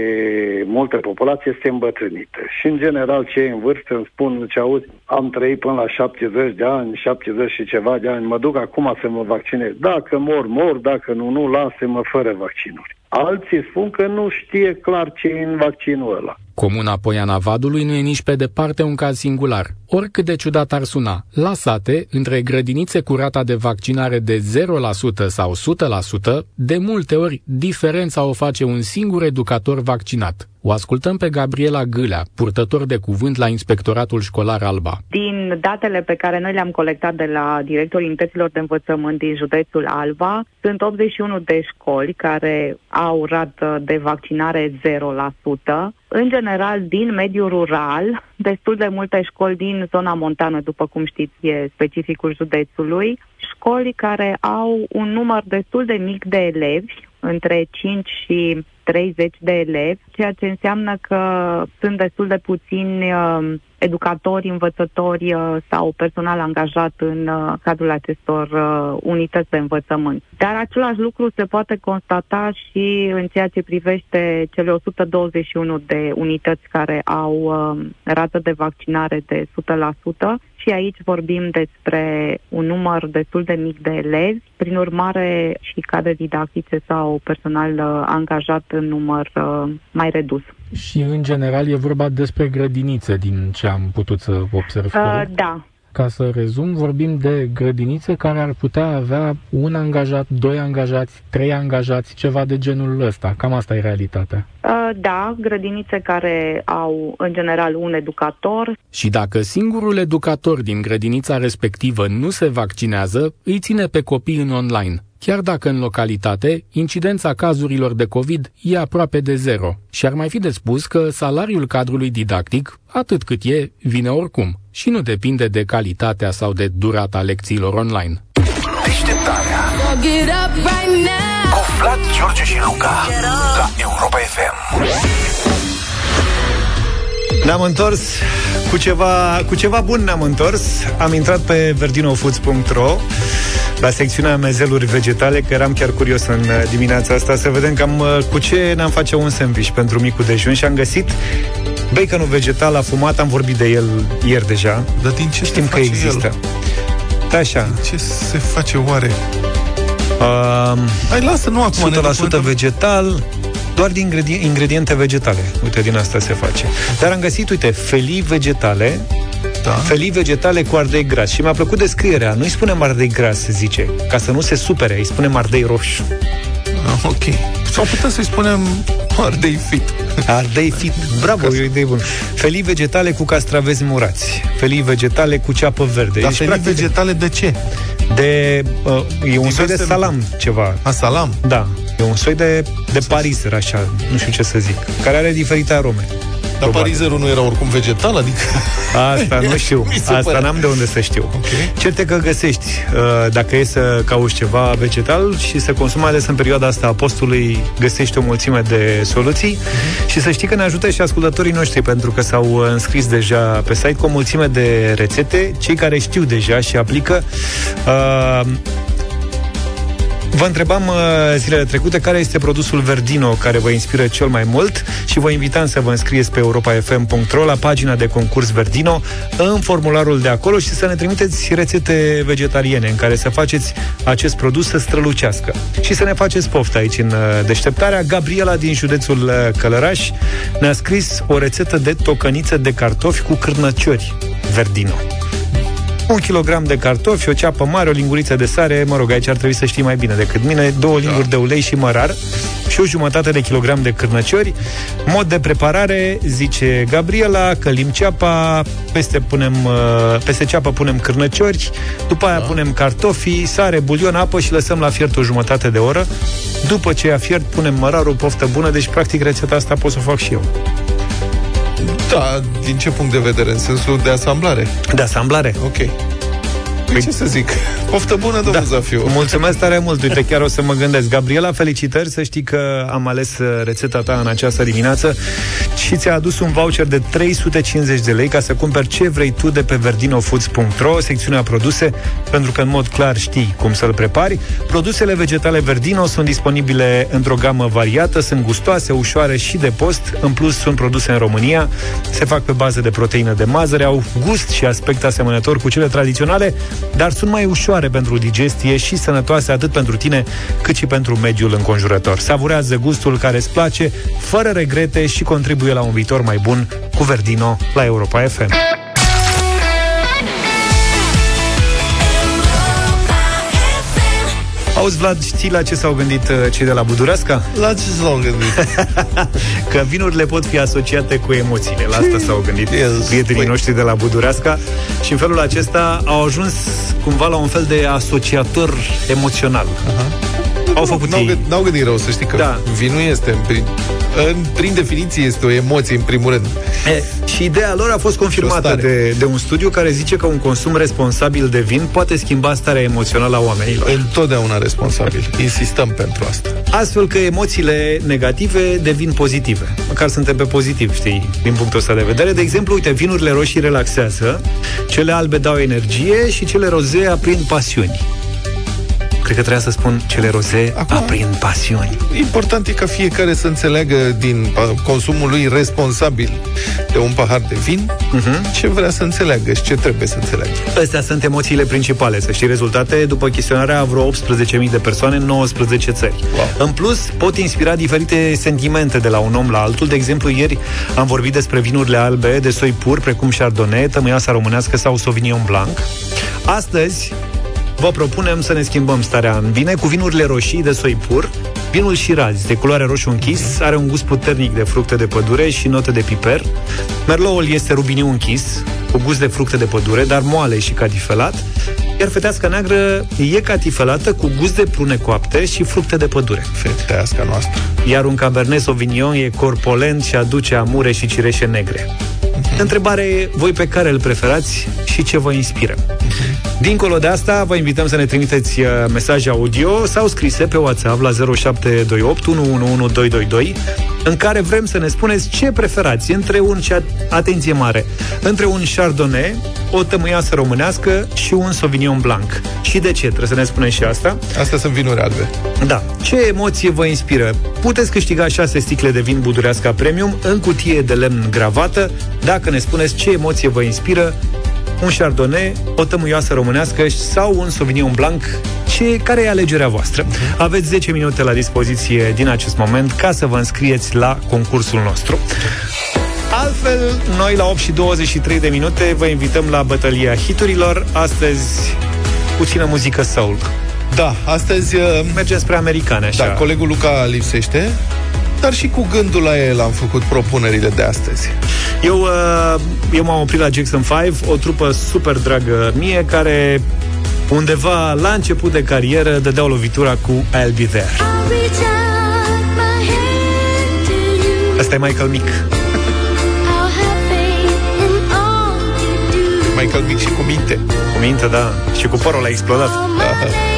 multă populație este îmbătrânită și, în general, cei în vârstă îmi spun, ce auzi, am trăit până la 70 de ani, 70 și ceva de ani, mă duc acum să mă vaccinez. Dacă mor, mor, dacă nu, nu, lasă-mă fără vaccinuri. Alții spun că nu știe clar ce e în vaccinul ăla. Comuna Poiana Vadului nu e nici pe departe un caz singular. Oricât de ciudat ar suna, la sate, între grădinițe cu rata de vaccinare de 0% sau 100%, de multe ori diferența o face un singur educator vaccinat. O ascultăm pe Gabriela Gâlea, purtător de cuvânt la Inspectoratul Școlar Alba. Din datele pe care noi le-am colectat de la directorii unităților de învățământ din județul Alba, sunt 81 de școli care au rată de vaccinare 0%. În general, din mediul rural, destul de multe școli din zona montană, după cum știți, e specificul județului, școli care au un număr destul de mic de elevi, între 5 și 30 de elevi, ceea ce înseamnă că sunt destul de puțini uh, educatori, învățători uh, sau personal angajat în uh, cadrul acestor uh, unități de învățământ. Dar același lucru se poate constata și în ceea ce privește cele 121 de unități care au uh, rată de vaccinare de 100%, și aici vorbim despre un număr destul de mic de elevi, prin urmare și cadre didactice sau personal uh, angajat în număr uh, mai redus. Și în general e vorba despre grădinițe din ce am putut să observ. Uh, da, ca să rezum, vorbim de grădinițe care ar putea avea un angajat, doi angajați, trei angajați, ceva de genul ăsta. Cam asta e realitatea. Uh, da, grădinițe care au în general un educator. Și dacă singurul educator din grădinița respectivă nu se vaccinează, îi ține pe copii în online chiar dacă în localitate incidența cazurilor de COVID e aproape de zero. Și ar mai fi de spus că salariul cadrului didactic, atât cât e, vine oricum și nu depinde de calitatea sau de durata lecțiilor online. Deșteptarea Cu Vlad, George și Luca La Europa FM ne-am întors cu ceva, cu ceva bun ne-am întors. Am intrat pe verdinofoods.ro la secțiunea mezeluri vegetale, că eram chiar curios în uh, dimineața asta să vedem cam uh, cu ce ne-am face un sandwich pentru micul dejun și am găsit baconul vegetal afumat, am vorbit de el ieri deja. Dar din ce Știm că există. El? Da, așa. ce se face oare? Uh, Hai, lasă, nu acum. 100% vegetal, doar din ingrediente vegetale. Uite, din asta se face. Dar am găsit, uite, felii vegetale, da. felii vegetale cu ardei gras. Și mi-a plăcut descrierea. Nu-i spunem ardei gras, zice, ca să nu se supere, îi spunem ardei roșu. Ah, ok. Sau putem să-i spunem ardei fit. Ardei fit. Bravo, e o idee bună. Felii vegetale cu castraveți murați. Felii vegetale cu ceapă verde. Dar deci, felii practic, vegetale de ce? De... Uh, e un soi de salam, ceva. A, salam? Da. E un soi de, de pariser, așa, nu știu ce să zic, care are diferite arome. Dar parizerul nu era oricum vegetal? Adică... Asta nu știu. Asta pare. n-am de unde să știu. Okay. Certe că găsești, uh, dacă e să cauți ceva vegetal și să consumi, ales în perioada asta a postului, găsești o mulțime de soluții uh-huh. și să știi că ne ajută și ascultătorii noștri, pentru că s-au înscris deja pe site cu o mulțime de rețete, cei care știu deja și aplică. Uh, Vă întrebam uh, zilele trecute care este produsul Verdino care vă inspiră cel mai mult și vă invitam să vă înscrieți pe europafm.ro la pagina de concurs Verdino în formularul de acolo și să ne trimiteți rețete vegetariene în care să faceți acest produs să strălucească. Și să ne faceți poftă aici în uh, deșteptarea. Gabriela din județul uh, Călăraș ne-a scris o rețetă de tocăniță de cartofi cu cârnăciori Verdino un kilogram de cartofi, o ceapă mare, o linguriță de sare, mă rog, aici ar trebui să știi mai bine decât mine, două linguri da. de ulei și mărar, și o jumătate de kilogram de cârnăciori. Mod de preparare, zice Gabriela, călim ceapa, peste, punem, uh, peste ceapă punem cârnăciori, după aia da. punem cartofi, sare, bulion, apă și lăsăm la fiert o jumătate de oră. După ce a fiert, punem mărarul, poftă bună, deci practic rețeta asta pot să o fac și eu. Da, din ce punct de vedere? În sensul de asamblare? De asamblare. Ok. Păi ce să zic? Poftă bună, domnul da. Zafiu. Mulțumesc tare mult. Uite, chiar o să mă gândesc. Gabriela, felicitări. Să știi că am ales uh, rețeta ta în această dimineață și ți-a adus un voucher de 350 de lei ca să cumperi ce vrei tu de pe verdinofoods.ro, secțiunea produse, pentru că în mod clar știi cum să-l prepari. Produsele vegetale Verdino sunt disponibile într-o gamă variată, sunt gustoase, ușoare și de post. În plus, sunt produse în România, se fac pe bază de proteină de mazăre, au gust și aspect asemănător cu cele tradiționale, dar sunt mai ușoare pentru digestie și sănătoase atât pentru tine cât și pentru mediul înconjurător. Savurează gustul care îți place, fără regrete și contribuie la un viitor mai bun cu Verdino la Europa FM. Auzi, Vlad, știi la ce s-au gândit uh, cei de la Budureasca? La ce s-au gândit? că vinurile pot fi asociate cu emoțiile. La asta s-au gândit yes. prietenii păi. noștri de la Budureasca și în felul acesta au ajuns cumva la un fel de asociator emoțional. Uh-huh. Au făcut n-au, ei. N-au gândit rău, să știi că da. vinul este în prim, în, prin definiție este o emoție în primul rând. E, și ideea lor a fost confirmată de, de un studiu care zice că un consum responsabil de vin poate schimba starea emoțională a oamenilor. Întotdeauna responsabil. Insistăm pentru asta. Astfel că emoțiile negative devin pozitive. Măcar suntem pe pozitiv, știi, din punctul ăsta de vedere. De exemplu, uite, vinurile roșii relaxează, cele albe dau energie și cele roze aprind pasiuni. Cred că trebuia să spun cele roze Acum, aprind pasiuni. Important e ca fiecare să înțeleagă din uh, consumul lui responsabil de un pahar de vin uh-huh. ce vrea să înțeleagă și ce trebuie să înțeleagă. Astea sunt emoțiile principale, să știi rezultate după chestionarea a vreo 18.000 de persoane în 19 țări. Wow. În plus, pot inspira diferite sentimente de la un om la altul. De exemplu, ieri am vorbit despre vinurile albe de soi pur, precum Chardonnay, tămâiasa românească sau Sauvignon Blanc. Astăzi vă propunem să ne schimbăm starea în bine cu vinurile roșii de soi pur. Vinul Shiraz, de culoare roșu închis, are un gust puternic de fructe de pădure și note de piper. Merloul este rubiniu închis, cu gust de fructe de pădure, dar moale și catifelat. Iar feteasca neagră e catifelată cu gust de prune coapte și fructe de pădure. Feteasca noastră. Iar un Cabernet Sauvignon e corpolent și aduce amure și cireșe negre. Uh-huh. Întrebare e, voi pe care îl preferați și ce vă inspiră? Uh-huh. Dincolo de asta, vă invităm să ne trimiteți uh, mesaje audio sau scrise pe WhatsApp la 0728 111222 în care vrem să ne spuneți ce preferați între un, atenție mare, între un Chardonnay, o tămâiasă românească și un Sauvignon Blanc. Și de ce? Trebuie să ne spunem și asta. Astea sunt vinuri albe. Da. Ce emoție vă inspiră? Puteți câștiga 6 sticle de vin Budureasca Premium în cutie de lemn gravată dacă ne spuneți ce emoție vă inspiră un Chardonnay, o tămâioasă românească sau un Sauvignon Blanc ce, care e alegerea voastră? Aveți 10 minute la dispoziție din acest moment ca să vă înscrieți la concursul nostru. Altfel, noi la 8 și 23 de minute vă invităm la bătălia hiturilor. Astăzi, puțină muzică soul. Da, astăzi... Uh, Mergem spre americane, așa. Da, colegul Luca lipsește, dar și cu gândul la el am făcut propunerile de astăzi. Eu, uh, eu m-am oprit la Jackson 5, o trupă super dragă mie, care undeva la început de carieră dădeau lovitura cu I'll Be There. Asta e Michael Mick. Michael Mick și cu minte. Cu minte, da. Și cu părul a explodat. Da.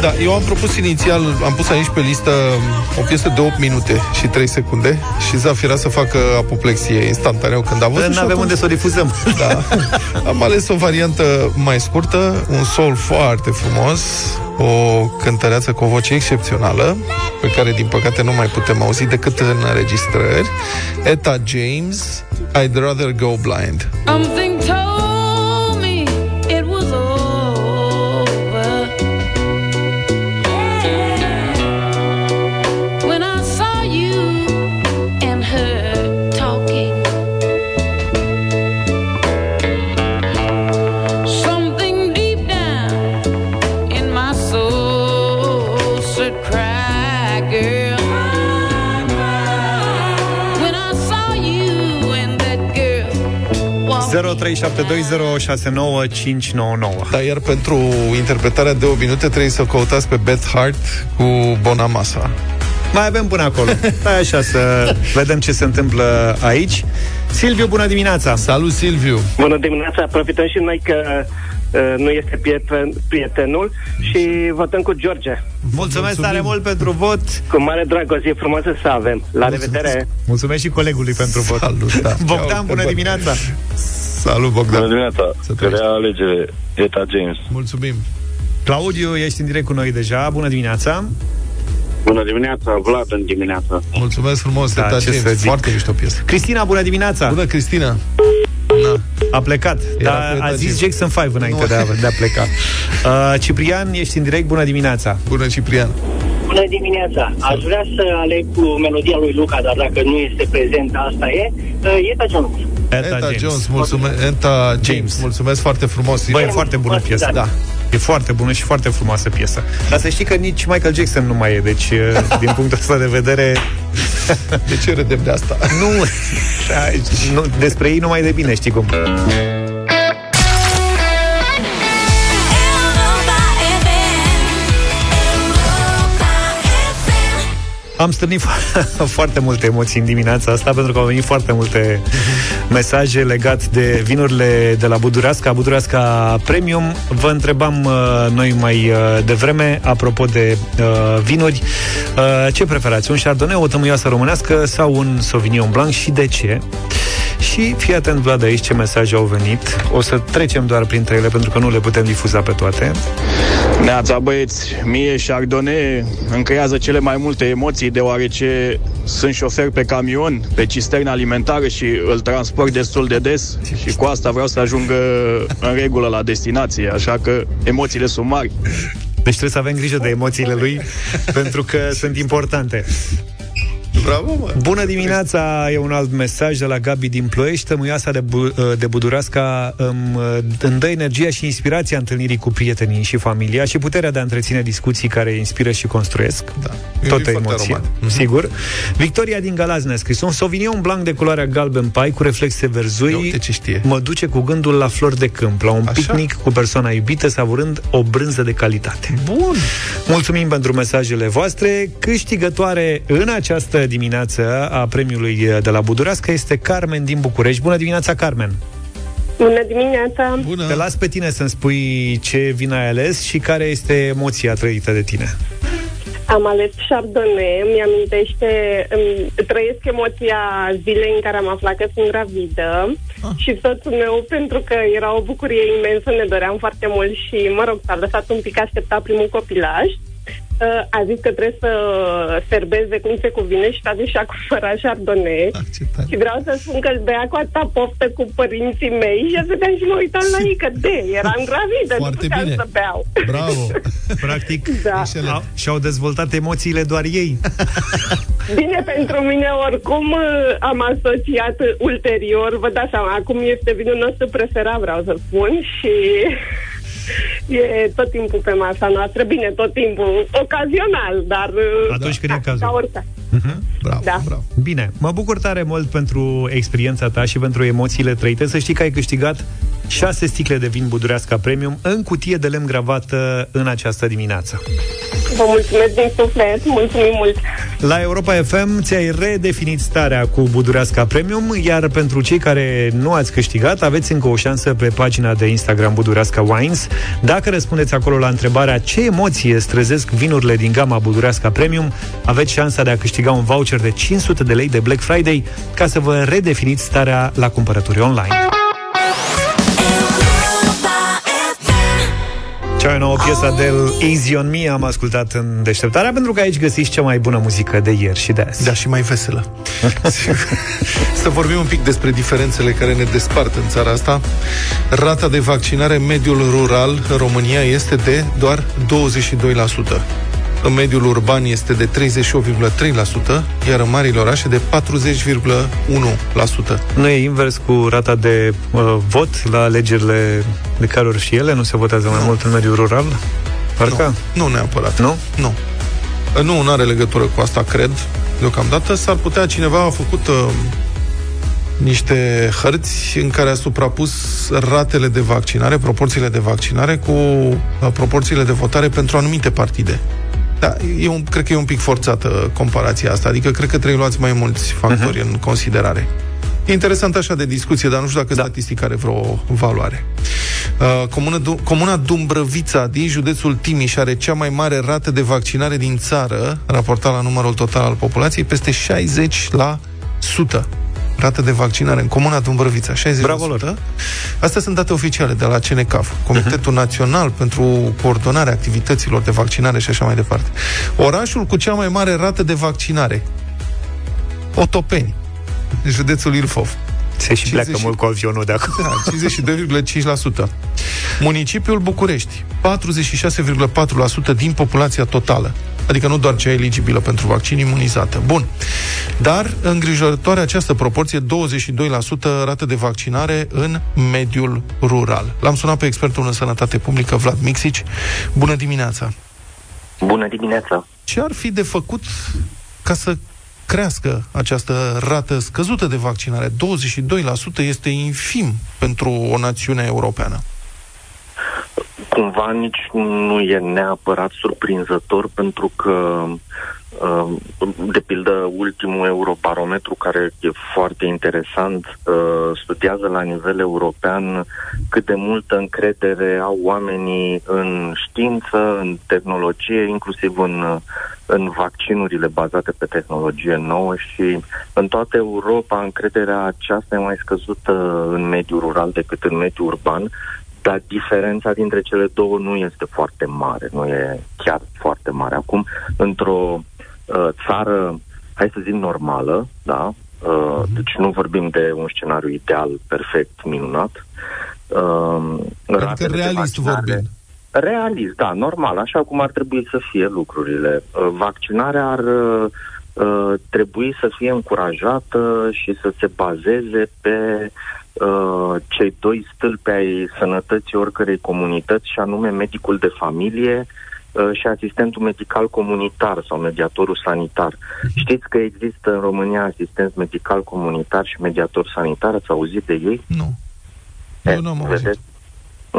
Da, eu am propus inițial, am pus aici pe listă o piesă de 8 minute și 3 secunde și Zafira să facă apoplexie instantaneu când a văzut. Nu avem unde să o difuzăm. Da. Am ales o variantă mai scurtă, un sol foarte frumos, o cântăreață cu o voce excepțională, pe care din păcate nu mai putem auzi decât în înregistrări. Eta James, I'd rather go blind. I'm Da, iar pentru interpretarea de o minute trebuie să căutați pe Beth Hart cu Bonamassa. Mai avem până acolo. Stai așa să vedem ce se întâmplă aici. Silviu, bună dimineața! Salut, Silviu! Bună dimineața! Profităm și noi că uh, nu este prieten, prietenul și votăm cu George. Mulțumesc Mulțumim. tare mult pentru vot. Cu mare drag, o zi frumoasă să avem. La Mulțumesc. revedere! Mulțumesc și colegului pentru vot. Salut! Da. Bogdan, bună dimineața! Salut, Bogdan! Bună dimineața! Rea alegere, Eta James. Mulțumim! Claudiu, ești în direct cu noi deja. Bună dimineața! Bună dimineața, Vlad în dimineața. Mulțumesc frumos, da, Eta James. Foarte mișto piesă. Cristina, bună dimineața! Bună, Cristina! Na. A plecat, dar a zis Jackson 5 înainte de a, de a pleca. Uh, Ciprian, ești în direct, bună dimineața! Bună, Ciprian! Bună dimineața! Aș vrea să aleg cu melodia lui Luca, dar dacă nu este prezent, asta e. Uh, Eta Jones. Eta, Eta James. Jones, mulțumesc, Eta James, mulțumesc foarte frumos. Băi, e foarte bună piesă. Da. E foarte bună și foarte frumoasă piesă. Dar să știi că nici Michael Jackson nu mai e, deci din punctul ăsta de vedere... De ce râdem de asta? Nu, nu despre ei nu mai de bine, știi cum. Am strânit foarte multe emoții în dimineața asta pentru că au venit foarte multe mesaje legate de vinurile de la Budureasca, Budureasca Premium. Vă întrebam uh, noi mai uh, devreme, apropo de uh, vinuri, uh, ce preferați? Un Chardonnay, o tămâioasă românească sau un Sauvignon Blanc și de ce? Și fii atent, Vlad, aici ce mesaje au venit. O să trecem doar printre ele, pentru că nu le putem difuza pe toate. Neața, băieți, mie Chardonnay îmi creează cele mai multe emoții, deoarece sunt șofer pe camion, pe cisternă alimentară și îl transport destul de des și cu asta vreau să ajung în regulă la destinație, așa că emoțiile sunt mari. Deci trebuie să avem grijă de emoțiile lui, pentru că sunt importante. Bravo, mă! Bună dimineața! E un alt mesaj de la Gabi din Ploiești. Tămâioasa de, bu- de Budureasca îmi, îmi dă energia și inspirația întâlnirii cu prietenii și familia și puterea de a întreține discuții care inspiră și construiesc. Da. Tot emoție, mm-hmm. sigur. Victoria din Galați ne-a scris un Sauvignon Blanc de culoarea galben pai cu reflexe verzui ce știe. mă duce cu gândul la flori de câmp, la un Așa? picnic cu persoana iubită, savurând o brânză de calitate. Bun! Mulțumim pentru mesajele voastre. Câștigătoare în această dimineață a premiului de la Budureasca este Carmen din București. Bună dimineața, Carmen! Bună dimineața! Bună! Te las pe tine să-mi spui ce vin ai ales și care este emoția trăită de tine. Am ales Chardonnay, îmi amintește, îmi trăiesc emoția zilei în care am aflat că sunt gravidă ah. și soțul meu, pentru că era o bucurie imensă, ne doream foarte mult și, mă rog, s-a lăsat un pic aștepta primul copilaj uh, a zis că trebuie să serbeze cum se cuvine și a zis și a cumpărat chardonnay. Ah, și vreau să spun că îl bea cu atâta poftă cu părinții mei și stăteam și mă uitam la ei că de, eram gravidă, Foarte nu puteam bine. să beau. Bravo! Practic, Da. au, și-au dezvoltat emoțiile doar ei. Bine, pentru mine oricum uh, am asociat ulterior, vă dați seama, acum este vinul nostru preferat, vreau să spun, și e tot timpul pe masa noastră, bine, tot timpul, ocazional, dar... uh, Atunci când e da, cazul. Ca oricare. Bravo, Da. bravo. Bine, mă bucur tare mult pentru experiența ta și pentru emoțiile trăite. Să știi că ai câștigat 6 sticle de vin Budureasca Premium în cutie de lemn gravată în această dimineață. Vă mulțumesc din suflet, mulțumim mult. La Europa FM ți-ai redefinit starea cu Budureasca Premium, iar pentru cei care nu ați câștigat, aveți încă o șansă pe pagina de Instagram Budureasca Wines. Dacă răspundeți acolo la întrebarea ce emoție strezesc vinurile din gama Budureasca Premium, aveți șansa de a câștiga un voucher de 500 de lei de Black Friday ca să vă redefiniți starea la cumpărături online. Cea mai nouă piesă de Easy On Me am ascultat în deșteptarea pentru că aici găsiți cea mai bună muzică de ieri și de azi. Da, și mai veselă. să vorbim un pic despre diferențele care ne despart în țara asta. Rata de vaccinare în mediul rural în România este de doar 22%. În mediul urban este de 38,3%, iar în marile orașe de 40,1%. Nu e invers cu rata de uh, vot la alegerile de care ori și ele? Nu se votează mai mult în mediul rural? Parcă? Nu, nu neapărat. Nu? Nu. Nu, nu are legătură cu asta, cred, deocamdată. S-ar putea, cineva a făcut uh, niște hărți în care a suprapus ratele de vaccinare, proporțiile de vaccinare cu uh, proporțiile de votare pentru anumite partide. Da, e un, cred că e un pic forțată comparația asta, adică cred că trebuie luați mai mulți factori uh-huh. în considerare. E interesant așa de discuție, dar nu știu dacă da. statistica are vreo valoare. Uh, comuna, comuna Dumbrăvița din județul Timiș are cea mai mare rată de vaccinare din țară, raportat la numărul total al populației, peste 60 la 100 rată de vaccinare în comuna Dumbrăvița, 60%. Bravo lor. Astea sunt date oficiale de la CNCAF, Comitetul uh-huh. Național pentru Coordonarea Activităților de Vaccinare și așa mai departe. Orașul cu cea mai mare rată de vaccinare, Otopeni, județul Ilfov. Se și 50... pleacă mult cu avionul de acolo. Da, 52,5%. Municipiul București, 46,4% din populația totală. Adică nu doar cea eligibilă pentru vaccin imunizată. Bun. Dar îngrijorătoare această proporție, 22% rată de vaccinare în mediul rural. L-am sunat pe expertul în sănătate publică, Vlad Mixici. Bună dimineața! Bună dimineața! Ce ar fi de făcut ca să crească această rată scăzută de vaccinare. 22% este infim pentru o națiune europeană. Cumva nici nu e neapărat surprinzător pentru că Uh, de pildă, ultimul eurobarometru, care e foarte interesant, uh, studiază la nivel european cât de multă încredere au oamenii în știință, în tehnologie, inclusiv în, în vaccinurile bazate pe tehnologie nouă și în toată Europa încrederea aceasta e mai scăzută în mediul rural decât în mediul urban, dar diferența dintre cele două nu este foarte mare, nu e chiar foarte mare. Acum, într-o uh, țară, hai să zicem, normală, da? Uh, uh-huh. Deci nu vorbim de un scenariu ideal, perfect, minunat. Uh, adică realist vorbim. Realist, da, normal, așa cum ar trebui să fie lucrurile. Uh, vaccinarea ar uh, uh, trebui să fie încurajată și să se bazeze pe uh, cei doi stâlpi ai sănătății oricărei comunități, și anume medicul de familie Uh, și asistentul medical comunitar sau mediatorul sanitar. Mhm. Știți că există în România asistent medical comunitar și mediator sanitar? Ați auzit de ei? Nu. E, Eu nu am auzit.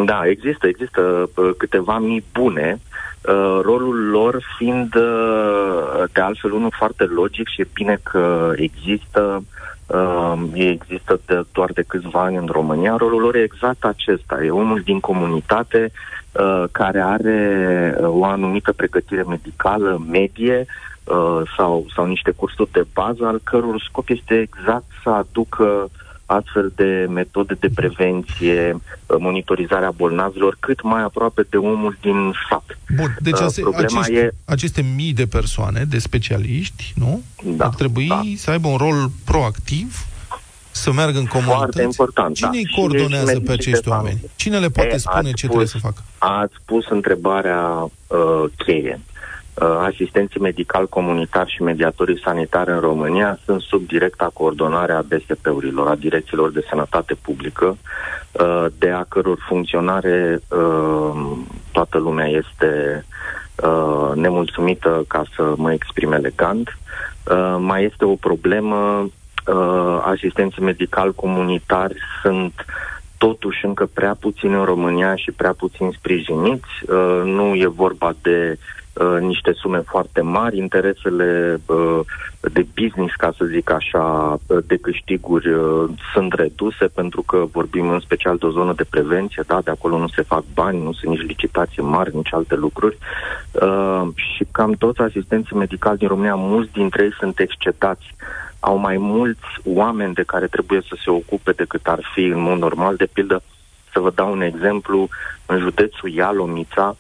Da, există, există uh, câteva mii bune, uh, rolul lor fiind de altfel unul foarte logic și e bine că există Uh, există de, doar de câțiva ani în România. Rolul lor e exact acesta. E omul din comunitate uh, care are uh, o anumită pregătire medicală medie uh, sau, sau niște cursuri de bază, al căror scop este exact să aducă uh, astfel de metode de prevenție, uh, monitorizarea bolnavilor cât mai aproape de omul din sat. Bun, deci uh, ase- Problema acești, e... aceste mii de persoane, de specialiști, nu? Da, ar trebui da. să aibă un rol proactiv să meargă în comunități. Foarte important, Cine da. îi coordonează pe acești oameni? Cine le poate e, spune ce pus, trebuie să facă? Ați pus întrebarea uh, cheie. Uh, asistenții medical comunitar și mediatorii sanitari în România sunt sub directa coordonare a DSP-urilor, a direcțiilor de sănătate publică, uh, de a căror funcționare uh, toată lumea este nemulțumită, ca să mă exprim elegant. Mai este o problemă, asistenții medical comunitari sunt totuși încă prea puțini în România și prea puțin sprijiniți. Nu e vorba de Uh, niște sume foarte mari, interesele uh, de business, ca să zic așa, uh, de câștiguri uh, sunt reduse pentru că vorbim în special de o zonă de prevenție, da, de acolo nu se fac bani, nu sunt nici licitații mari, nici alte lucruri uh, și cam toți asistenții medicali din România, mulți dintre ei sunt excetați au mai mulți oameni de care trebuie să se ocupe decât ar fi în mod normal. De pildă, să vă dau un exemplu, în județul Ialomița,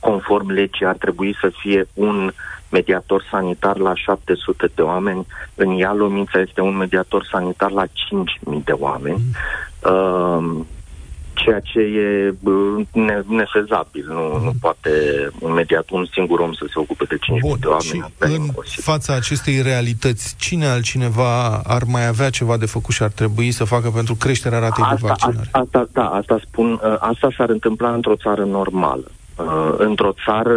conform legii, ar trebui să fie un mediator sanitar la 700 de oameni. În Ialomița este un mediator sanitar la 5.000 de oameni. Mm. Uh, ceea ce e ne, nefezabil. Nu, nu poate un mediator, un singur om să se ocupe de 5 Bun, de oameni. Și în fața acestei realități, cine altcineva ar mai avea ceva de făcut și ar trebui să facă pentru creșterea ratei asta, de vaccinare? Asta, asta, da, asta spun, uh, asta s-ar întâmpla într-o țară normală. Uh, într-o țară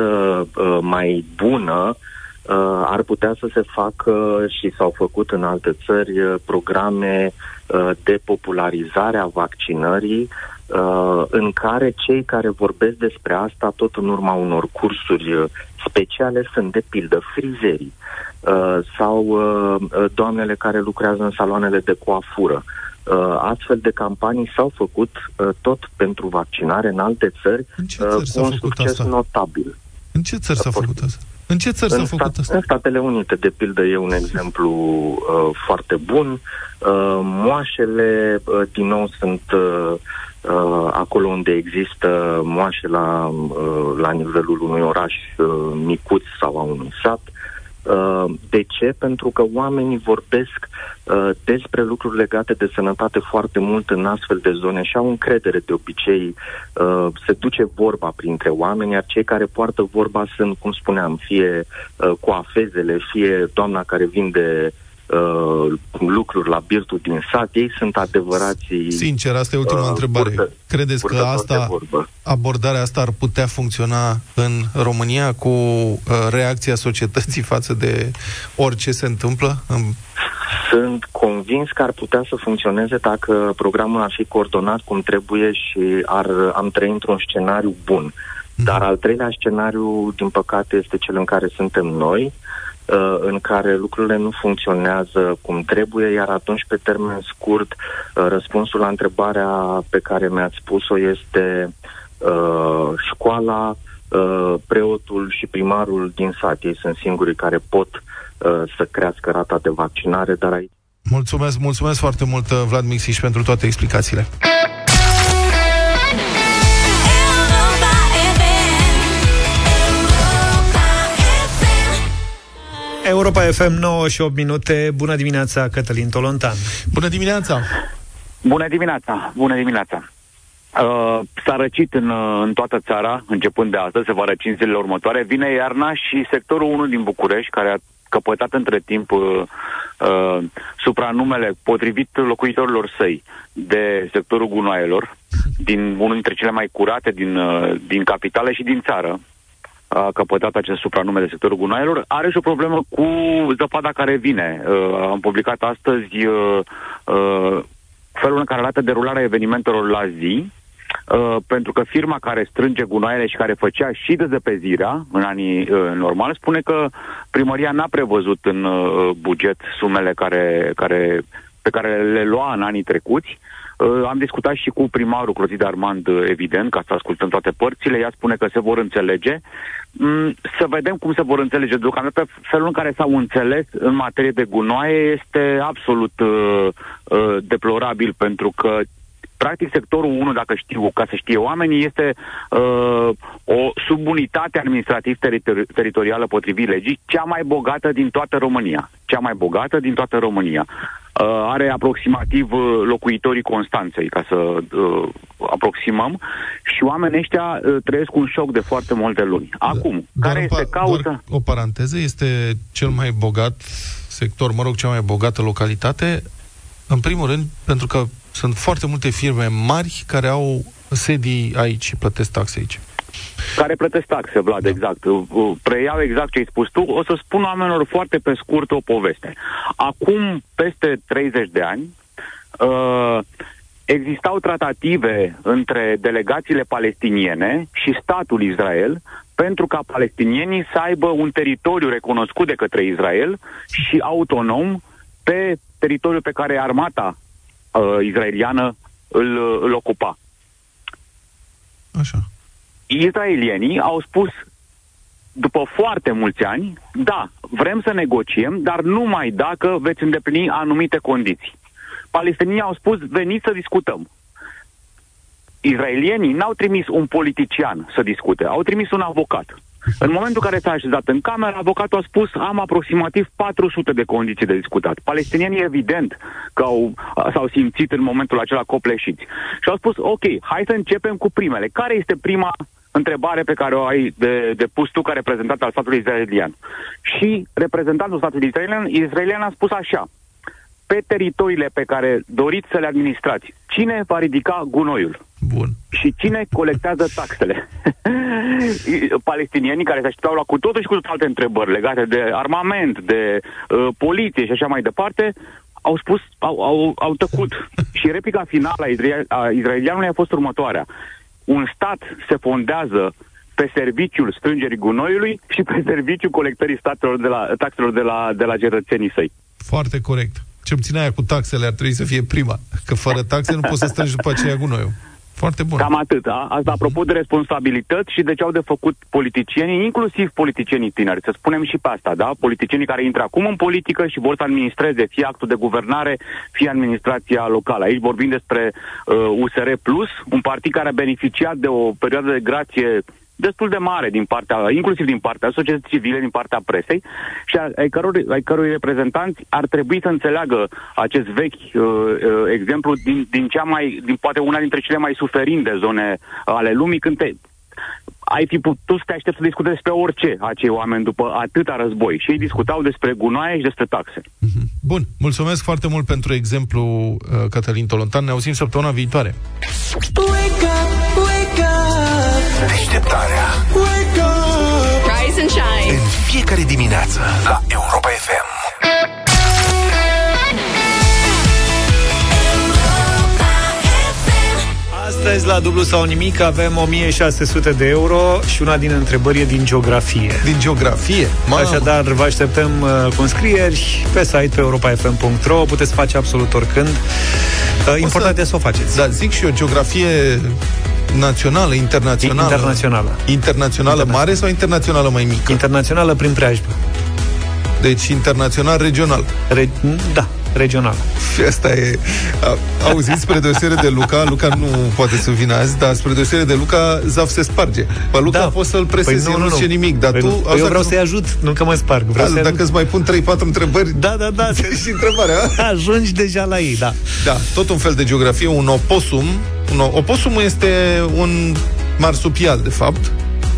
uh, mai bună, uh, ar putea să se facă și s-au făcut în alte țări uh, programe uh, de popularizare a vaccinării uh, în care cei care vorbesc despre asta tot în urma unor cursuri uh, speciale sunt de pildă frizerii uh, sau uh, uh doamnele care lucrează în saloanele de coafură. Uh, astfel de campanii s-au făcut uh, tot pentru vaccinare în alte țări, în ce țări uh, cu un succes asta? notabil. În ce țări s-a făcut asta? În ce țări s-a făcut asta? În Statele Unite, de pildă, e un exemplu uh, foarte bun. Uh, moașele, uh, din nou, sunt uh, uh, acolo unde există moașe la, uh, la nivelul unui oraș uh, micuț sau a unui sat. Uh, de ce? Pentru că oamenii vorbesc uh, despre lucruri legate de sănătate foarte mult în astfel de zone și au încredere de obicei. Uh, se duce vorba printre oameni, iar cei care poartă vorba sunt, cum spuneam, fie coafezele, fie doamna care vinde uh, lucruri la birtul din sat, ei sunt adevărații... Sincer, asta e ultima uh, întrebare. Burtă, Credeți că asta, abordarea asta ar putea funcționa în România cu uh, reacția societății față de orice se întâmplă? În... Sunt convins că ar putea să funcționeze dacă programul ar fi coordonat cum trebuie și ar, am trăit într-un scenariu bun. Mm. Dar al treilea scenariu, din păcate, este cel în care suntem noi, uh, Uh, în care lucrurile nu funcționează cum trebuie, iar atunci, pe termen scurt, uh, răspunsul la întrebarea pe care mi-ați spus-o este uh, școala, uh, preotul și primarul din sat. Ei sunt singurii care pot uh, să crească rata de vaccinare, dar aici... Mulțumesc, mulțumesc foarte mult, Vlad Mixiș, pentru toate explicațiile. Europa FM 9 și 8 minute. Bună dimineața, Cătălin Tolontan. Bună dimineața! Bună dimineața! Bună dimineața! Uh, s-a răcit în, uh, în toată țara, începând de astăzi, se va răci în zilele următoare. Vine iarna și sectorul 1 din București, care a căpătat între timp uh, uh, supranumele potrivit locuitorilor săi de sectorul gunoaielor, din unul dintre cele mai curate din, uh, din capitală și din țară, a căpătat acest supranume de sectorul gunoaielor, are și o problemă cu zăpada care vine. Uh, am publicat astăzi uh, uh, felul în care arată derularea evenimentelor la zi, Uh, pentru că firma care strânge gunoaiele și care făcea și dezăpezirea în anii uh, normali spune că primăria n-a prevăzut în uh, buget sumele care, care, pe care le lua în anii trecuți Uh, am discutat și cu primarul Clotilde Armand, uh, evident, ca să ascultăm toate părțile. Ea spune că se vor înțelege. Mm, să vedem cum se vor înțelege. Deocamdată felul în care s-au înțeles în materie de gunoaie este absolut uh, uh, deplorabil pentru că practic sectorul 1, dacă știu, ca să știe oamenii, este uh, o subunitate administrativ-teritorială potrivit legii, cea mai bogată din toată România. Cea mai bogată din toată România. Uh, are aproximativ uh, locuitorii Constanței, ca să uh, aproximăm, și oamenii ăștia uh, trăiesc un șoc de foarte multe luni. Da. Acum, da, care este cauza? o paranteză, este cel mai bogat sector, mă rog, cea mai bogată localitate, în primul rând, pentru că sunt foarte multe firme mari care au sedii aici și plătesc taxe aici. Care plătesc taxe, Vlad, da. exact. Preiau exact ce ai spus tu. O să spun oamenilor foarte pe scurt o poveste. Acum peste 30 de ani, uh, existau tratative între delegațiile palestiniene și statul Israel pentru ca palestinienii să aibă un teritoriu recunoscut de către Israel și autonom pe teritoriul pe care armata uh, israeliană îl, îl ocupa. Așa. Israelienii au spus după foarte mulți ani, da, vrem să negociem, dar numai dacă veți îndeplini anumite condiții. Palestinienii au spus, veniți să discutăm. Israelienii n-au trimis un politician să discute, au trimis un avocat. În momentul în care s-a așezat în cameră, avocatul a spus am aproximativ 400 de condiții de discutat. Palestinienii evident că au, s-au simțit în momentul acela copleșiți. Și au spus, ok, hai să începem cu primele. Care este prima întrebare pe care o ai de, de pus tu ca reprezentant al statului israelian? Și reprezentantul statului israelian, israelian a spus așa, pe teritoriile pe care doriți să le administrați, cine va ridica gunoiul? Bun. Și cine colectează taxele? Palestinienii care se așteptau la cu totul și cu toate alte întrebări legate de armament, de uh, poliție și așa mai departe, au spus, au, au, au tăcut. și replica finală a, Israel, a israelianului a fost următoarea. Un stat se fondează pe serviciul strângerii gunoiului și pe serviciul colectării statelor de la, taxelor de la, de la cetățenii săi. Foarte corect. Ce puțin aia cu taxele ar trebui să fie prima. Că fără taxe nu poți să strângi după aceea gunoiul. Foarte bun. Cam atât. A? Asta apropo de responsabilități și de ce au de făcut politicienii, inclusiv politicienii tineri. Să spunem și pe asta, da? Politicienii care intră acum în politică și vor să administreze fie actul de guvernare, fie administrația locală. Aici vorbim despre uh, USR Plus, un partid care a beneficiat de o perioadă de grație destul de mare din partea, inclusiv din partea societății civile, din partea presei și ai cărui, ai cărui reprezentanți ar trebui să înțeleagă acest vechi uh, uh, exemplu din, din cea mai, din poate una dintre cele mai suferinde zone ale lumii când te, ai fi putut să te aștepți să discute despre orice acei oameni după atâta război. Și ei discutau despre gunoaie și despre taxe. Mhm. Bun, mulțumesc foarte mult pentru exemplu, uh, Cătălin Tolontan. Ne auzim săptămâna viitoare. Wake up, wake up. Deșteptarea. Wake up. Rise and shine. În fiecare dimineață la Europa FM. Astăzi, la dublu sau nimic, avem 1600 de euro și una din întrebări e din geografie. Din geografie? Mamă. Așadar, vă așteptăm uh, cu înscrieri pe site pe europafm.ro. Puteți face absolut oricând. Uh, important să, e să o faceți. Da, zic și eu, geografie națională, internațională? Internațională. Internațională mare sau internațională mai mică? Internațională prin preajmă. Deci internațional, regional. Re- da, regional. Și asta e... Auziți, spre deosebire de Luca, Luca nu poate să vină azi, dar spre deosebire de Luca, Zaf se sparge. Pe Luca da. poți să-l presezi, păi nu, nu, nu. nimic, dar păi, tu... Păi eu vreau să-i ajut, nu că mă sparg. Vreau da, dacă îți mai pun 3-4 întrebări... Da, da, da. și întrebarea. Ajungi deja la ei, da. Da, tot un fel de geografie, un oposum. Un oposumul este un marsupial, de fapt,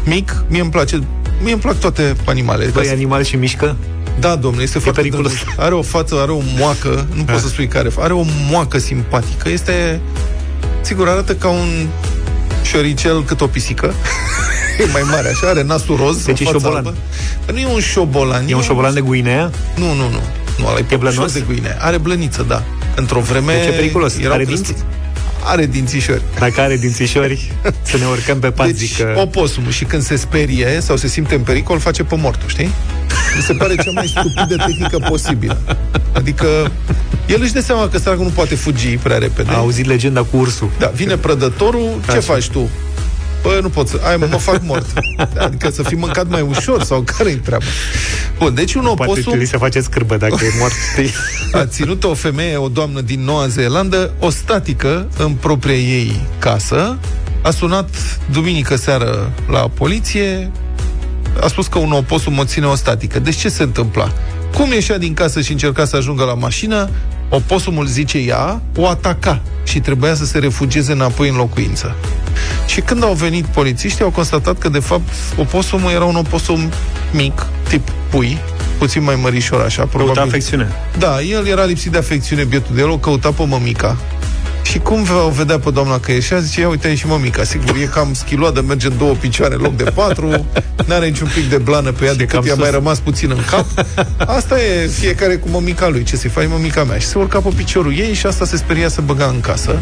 mic, mie îmi place Mie îmi plac toate animalele. Băi, animal și mișcă? Da, domnule, este e foarte periculos. Drăguț. Are o față, are o moacă, nu poți să spui care, are o moacă simpatică. Este, sigur, arată ca un șoricel cât o pisică. e mai mare, așa, are nasul roz, deci e șobolan. Albă. Nu e un șobolan. E, e un șobolan de Guinea? Nu, nu, nu. Nu, ăla e blănos? de Guinea. Are blăniță, da. Într-o vreme... De ce periculos? Are dinți? Are dințișori. Dacă are dințișori, să ne urcăm pe pat, deci, că... oposumul și când se sperie sau se simte în pericol, face pe mortul, știi? Mi se pare cea mai stupidă tehnică posibilă. Adică el își dă seama că săracul nu poate fugi prea repede. A auzit legenda cu ursul. Da, vine prădătorul, ce Așa. faci tu? Bă, nu pot să... Ai, mă, mă fac mort. Adică să fi mâncat mai ușor sau care-i treaba? Bun, deci un oposum... Poate se face scârbă dacă e mort. A ținut o femeie, o doamnă din Noua Zeelandă, o statică în propria ei casă. A sunat duminică seară la poliție, a spus că un oposum o ține o statică. Deci ce se întâmpla? Cum ieșea din casă și încerca să ajungă la mașină, oposumul, zice ea, o ataca și trebuia să se refugieze înapoi în locuință. Și când au venit polițiștii, au constatat că, de fapt, oposumul era un oposum mic, tip pui, puțin mai mărișor așa, probabil. Căuta afecțiune. Da, el era lipsit de afecțiune, bietul de el, o căuta pe mămica, și cum o vedea pe doamna că ieșea, zice, ia uite și mămica, sigur, e cam schiloadă, merge în două picioare în loc de patru, n-are niciun pic de blană pe ea decât i-a mai rămas puțin în cap. Asta e fiecare cu mămica lui, ce se face mămica mea. Și se urca pe piciorul ei și asta se speria să băga în casă.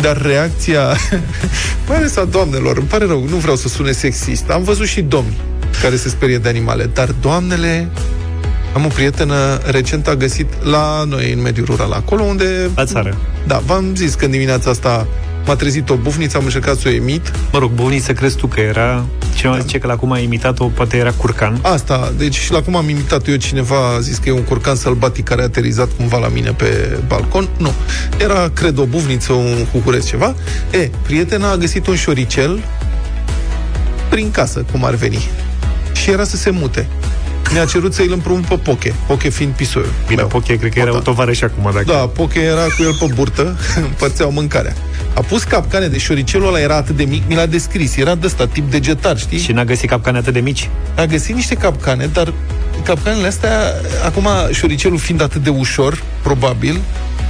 Dar reacția, mai ales a doamnelor, îmi pare rău, nu vreau să sune sexist, am văzut și domni care se sperie de animale, dar doamnele am o prietenă, recent a găsit la noi, în mediul rural, acolo unde... La țară. Da, v-am zis că în dimineața asta m-a trezit o bufniță, am încercat să o emit. Mă rog, bufniță crezi tu că era... Cineva da. zice că la cum a imitat-o, poate era curcan. Asta, deci la cum am imitat eu, cineva a zis că e un curcan sălbatic care a aterizat cumva la mine pe balcon. Nu. Era, cred, o bufniță, un cucureț ceva. E, prietena a găsit un șoricel prin casă, cum ar veni. Și era să se mute mi-a cerut să-i împrumut pe Poche. Poche fiind pisoiul. Bine, meu. Poche, cred că era o tovară și acum. Dacă... Da, Poche era cu el pe burtă, împărțeau mâncarea. A pus capcane de șoricelul ăla, era atât de mic, mi l-a descris. Era de ăsta, tip degetar, știi? Și n-a găsit capcane atât de mici? A găsit niște capcane, dar capcanele astea, acum șoricelul fiind atât de ușor, probabil,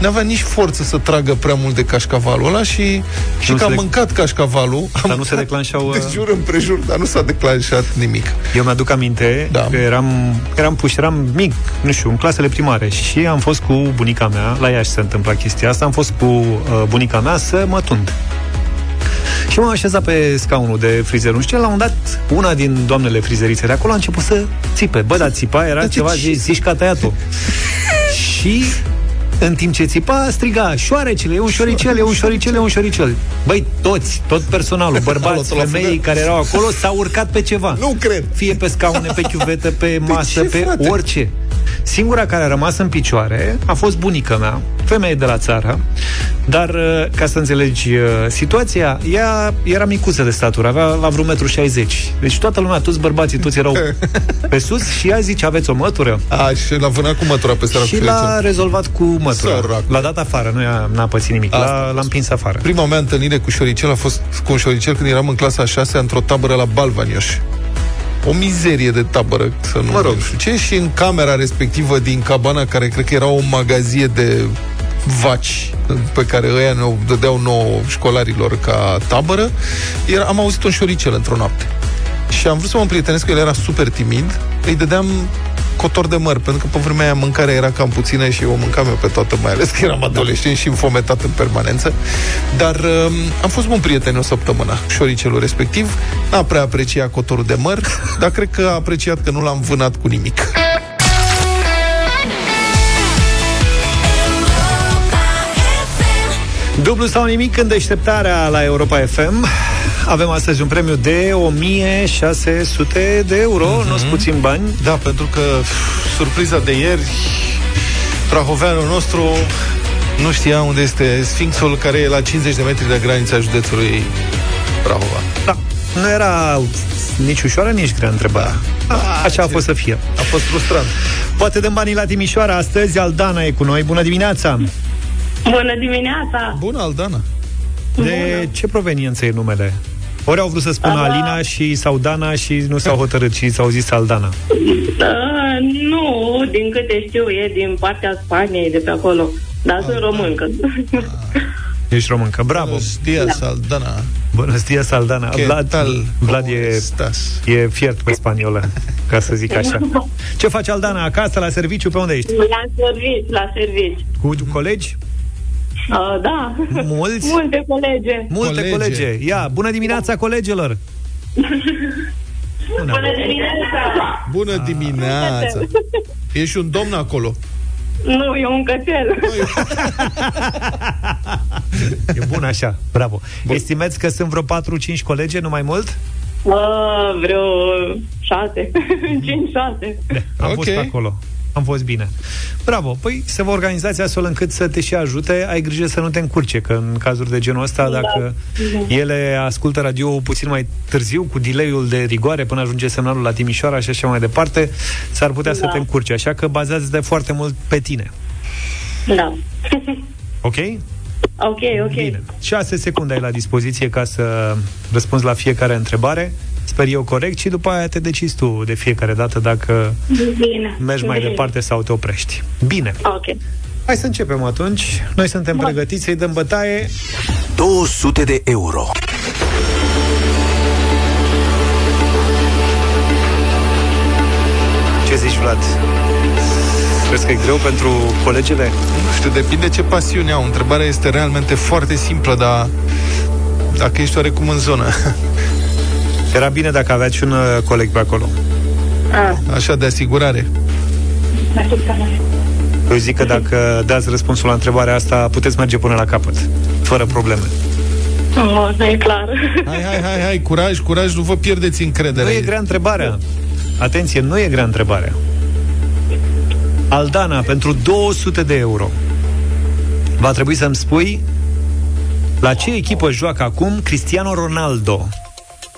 n-avea nici forță să tragă prea mult de cașcavalul ăla și, și Nu că se am dec- mâncat cașcavalul. Dar nu se declanșau... De uh, jur împrejur, dar nu s-a declanșat nimic. Eu mi-aduc aminte da. că eram, eram puș, eram mic, nu știu, în clasele primare și am fost cu bunica mea, la Iași se întâmpla chestia asta, am fost cu uh, bunica mea să mă tund. Și m-am așezat pe scaunul de frizer. Nu știu, la un dat, una din doamnele frizerițe de acolo a început să țipe. Bă, dar țipa era ceva, zici, zici că a tăiat-o. și în timp ce țipa, striga, șoarecele, e un șoricel, e un șoricel, e un șoricel. Băi, toți, tot personalul, bărbați, Tot la femei fundal. care erau acolo, s-au urcat pe ceva. Nu cred. Fie pe scaune, pe chiuvetă, pe masă, ce, pe frate? orice. Singura care a rămas în picioare a fost bunica mea, femeie de la țară, dar uh, ca să înțelegi uh, situația, ea era micuță de statură, avea la vreo metru 60. Deci toată lumea, toți bărbații, toți erau pe sus și ea zice, aveți o mătură? A, și l-a vânat cu mătura pe seara Și cu l-a Felice. rezolvat cu mătura. Sărac. L-a dat afară, nu i-a, n-a pățit nimic. Asta L-a, l-a împins afară. Prima mea întâlnire cu șoricel a fost cu un șoricel când eram în clasa a 6 într-o tabără la Balvanioș. O mizerie de tabără, să nu mă rog. știu ce, și în camera respectivă din cabana, care cred că era o magazie de vaci pe care ăia ne dădeau nouă școlarilor ca tabără, era, am auzit un șoricel într-o noapte. Și am vrut să mă împrietenesc cu el, era super timid, îi dădeam cotor de măr, pentru că pe vremea aia mâncarea era cam puțină și eu o mâncam eu pe toată, mai ales că eram adolescent și înfometat în permanență. Dar um, am fost bun prieten o săptămână, șoricelul respectiv. N-a prea apreciat cotorul de măr, dar cred că a apreciat că nu l-am vânat cu nimic. Dublu sau nimic în deșteptarea la Europa FM. Avem astăzi un premiu de 1600 de euro, mm-hmm. nu-s puțin bani. Da, pentru că pf, surpriza de ieri, prahoveanul nostru nu știa unde este Sfinxul, care e la 50 de metri de granița județului Prahova. Da. Nu era nici ușoară, nici grea întrebarea. Da. Așa a fost să fie. A fost frustrant. Poate dăm banii la Timișoara astăzi. Aldana e cu noi. Bună dimineața! Bună dimineața! Bună, Aldana! De ce proveniență e numele? Ori au vrut să spună Ah. Alina și sau Dana și nu s-au hotărât și s-au zis Aldana. Uh, nu, din câte știu, e din partea Spaniei, de pe acolo. Dar sunt româncă. Ești româncă. Bravo! Buenos dias, Aldana. Bună ziua, Aldana. ¿Qué Vlad, tal? Vlad ¿Cómo e, estás? e fiert pe spaniolă, ca să zic așa. Ce faci, Aldana, acasă, la serviciu, pe unde ești? La servici, la servici. Cu colegi? Uh, da. Mulți? Multe colege. Multe colege. colege. Ia, bună dimineața, colegilor! Bună dimineața! Bună dimineața! Ești un domn acolo. Nu, e un cățel. E bun așa, bravo. Estimeți că sunt vreo 4-5 colege, nu mai mult? Uh, vreo șase. Cinci, șase. Am Ok. fost pe acolo. Am fost bine. Bravo. Păi să vă organizați astfel încât să te și ajute. Ai grijă să nu te încurce, că în cazuri de genul ăsta, Da. dacă ele ascultă radio puțin mai târziu, cu delay-ul de rigoare până ajunge semnalul la Timișoara și așa mai departe, s-ar putea să Da. te încurce. Așa că bazează de foarte mult pe tine. Da. Ok? Ok, ok. Bine. 6 secunde ai la dispoziție ca să răspunzi la fiecare întrebare. Sper eu corect și după aia te decizi tu de fiecare dată dacă Bine. mergi mai Bine. departe sau te oprești. Bine. Ok. Hai să începem atunci. Noi suntem pregătiți să-i dăm bătaie. 200 de euro. Ce zici, Vlad? Crezi că e greu pentru colegele? Nu știu, depinde ce pasiune au. Întrebarea este realmente foarte simplă, dar dacă ești oarecum în zonă. Era bine dacă aveați și un uh, coleg pe acolo. Ah, Așa, de asigurare. Eu zic că dacă dați răspunsul la întrebarea asta, puteți merge până la capăt, fără probleme. oh, nu e clar. Hai, hai, hai, hai, curaj, curaj, nu vă pierdeți încrederea. Nu e grea întrebarea. Atenție, nu e grea întrebarea. Aldana, pentru 200 de euro, va trebui să-mi spui la ce echipă joacă acum Cristiano Ronaldo?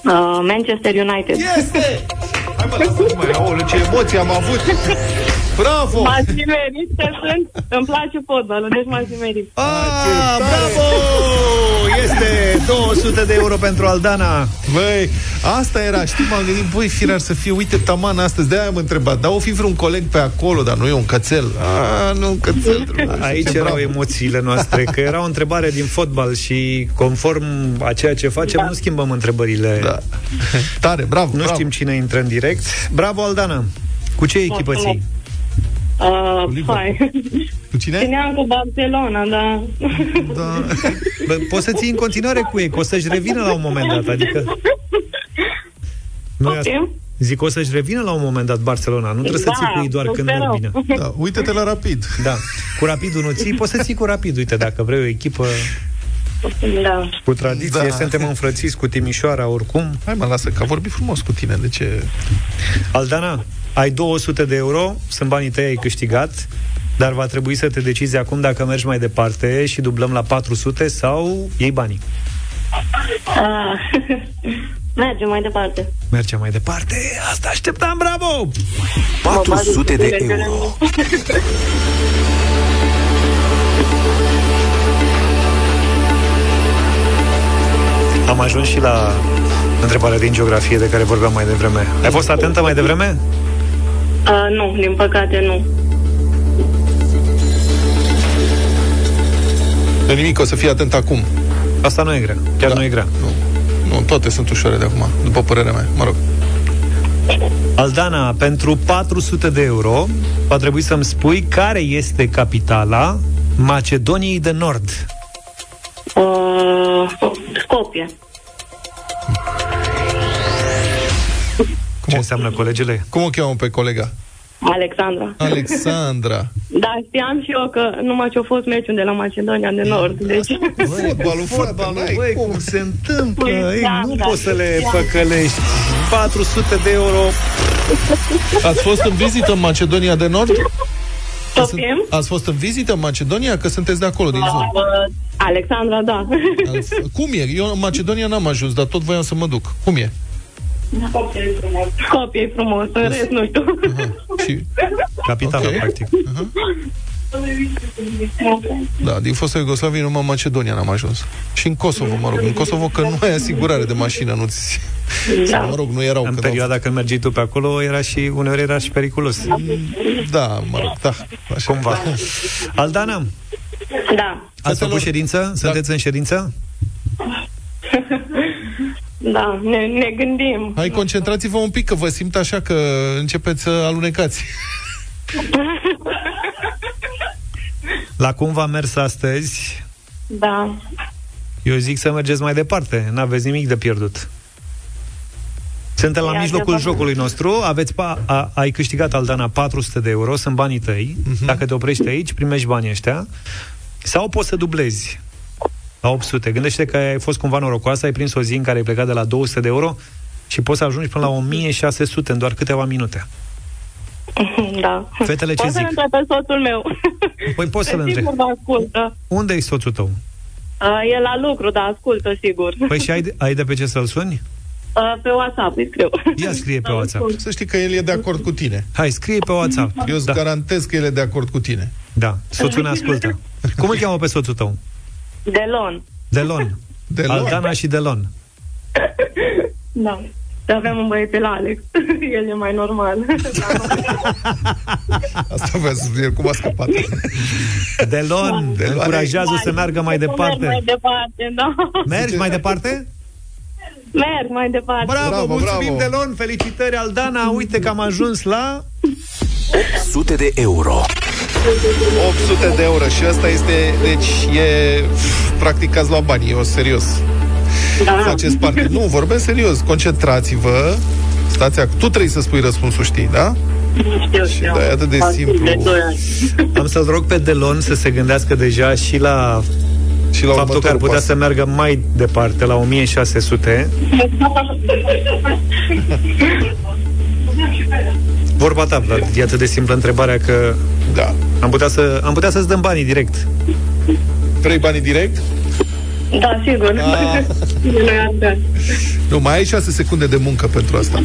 Uh, Manchester United. Este! Hai mă, lasă mai, aoleu, ce emoții am avut! Bravo! M-ați nimerit că sunt. Îmi place fotbalul, deci m-ați nimerit. Ah, bravo! Este 200 de euro pentru Aldana. Băi, Asta era, știi, m-am gândit, băi, firar să fie, uite, taman astăzi, de-aia am întrebat, dar o fi vreun coleg pe acolo, dar nu e un cățel. A, nu un cățel. Aici erau bravo. emoțiile noastre, că era o întrebare din fotbal și conform a ceea ce facem, da. nu schimbăm întrebările. Da. Tare, bravo, Nu bravo. știm cine intră în direct. Bravo, Aldana! Cu ce echipă ții? Uh, hai. Cu cine? Țineam cu Barcelona, da. da. Bă, poți să ții în continuare cu ei, că o să-și revină la un moment dat, adică... Noi asta... Zic, o să-și revină la un moment dat Barcelona. Nu trebuie da, să ții cu ei doar când merg bine. Da, uite-te la Rapid. Da. Cu Rapidul nu ții, poți să ții cu Rapid. Uite, dacă vrei o echipă da. Cu tradiție, da. suntem înfrățiți cu Timișoara oricum. Hai mă, lasă, că a vorbit frumos cu tine, de ce... Aldana, ai 200 de euro, sunt banii tăi, ai câștigat, dar va trebui să te decizi acum dacă mergi mai departe și dublăm la 400 sau iei banii. Ah. Mergem mai departe. Mergem mai departe. Asta așteptam, bravo! 400 de euro. Am ajuns și la întrebarea din geografie de care vorbeam mai devreme. Ai fost atentă mai devreme? Uh, nu, din păcate nu. De nimic, o să fii atent acum. Asta nu e grea. Chiar da. nu e grea. Nu. nu, toate sunt ușoare de acum, după părerea mea. Mă rog. Aldana, pentru 400 de euro va trebui să-mi spui care este capitala Macedoniei de Nord. Uh, Scopie. Ce înseamnă colegele? Cum o cheamă pe colega? Alexandra. Alexandra. Da, știam și eu că numai ce a fost meciul de la Macedonia de Nord. Deci... Fotbalul, fotbalul, băi, cum se întâmplă? Ei, nu da, poți să le păcălești. 400 de euro. Ați fost în vizită în Macedonia de Nord? Topim? Ați fost în vizită în Macedonia? Că sunteți de acolo, din zonă. Uh, Alexandra, da. Cum e? Eu în Macedonia n-am ajuns, dar tot voiam să mă duc. Cum e? Copie frumos. Copie frumos, în rest nu știu. Aha. Și... Capitala, okay. practic. Aha. Da, din fosta Iugoslavie numai în Macedonia n-am ajuns. Și în Kosovo, mă rog. În Kosovo că nu ai asigurare de mașină, nu-ți... Da. Mă rog, nu erau. În perioada au... când mergeai tu pe acolo, era și, uneori era și periculos. Da, mă rog, da. Așa. Cumva. Aldana? Da. Ați făcut ședință? Sunteți da. în ședință? Da, ne, ne gândim. Hai, concentrați-vă un pic, că vă simt așa că începeți să alunecați. La cum v-a mers astăzi? Da. Eu zic să mergeți mai departe, n-aveți nimic de pierdut. Suntem la mijlocul jocului nostru, aveți pa, a, ai câștigat, Aldana, 400 de euro, sunt banii tăi. Uh-huh. Dacă te oprești aici, primești banii ăștia. Sau poți să dublezi la 800. Gândește că ai fost cumva norocoasă, ai prins o zi în care ai plecat de la 200 de euro și poți să ajungi până la 1600 în doar câteva minute. Da. Fetele ce poți zic? să pe soțul meu. Păi poți să-l întrebi. Unde e soțul tău? Uh, e la lucru, dar ascultă, sigur. Păi și ai de, ai de pe ce să-l suni? Uh, pe WhatsApp îi scriu. Ia scrie pe WhatsApp. Să știi că el e de acord cu tine. Hai, scrie pe WhatsApp. Eu îți da. garantez că el e de acord cu tine. Da, soțul ne ascultă. Cum îl cheamă pe soțul tău? Delon. Delon. Delon. Aldana și Delon. Da. Și avem un băiețel Alex. El e mai normal. Asta vreau să spun, cum a scăpat. Delon, Delon. încurajează să meargă mai departe. Merg mai departe, da. Mergi mai departe? Merg mai departe. Bravo, bravo mulțumim, bravo. Delon, felicitări, Aldana. Uite că am ajuns la... 800 de euro. 800 de euro și asta este, deci e, practic ați luat banii, eu serios. Da. Faceți parte. Nu, vorbesc serios, concentrați-vă, stați acolo. Tu trebuie să spui răspunsul, știi, da? Știu, știu. Da, e atât de simplu. De Am să-l rog pe Delon să se gândească deja și la și la faptul că ar putea pas. să meargă mai departe, la 1600. Vorba ta, Vlad, e atât de simplă întrebarea că da. am putea, să, am putea să-ți dăm banii direct. Vrei banii direct? Da, sigur. Ah. nu, mai ai 6 secunde de muncă pentru asta.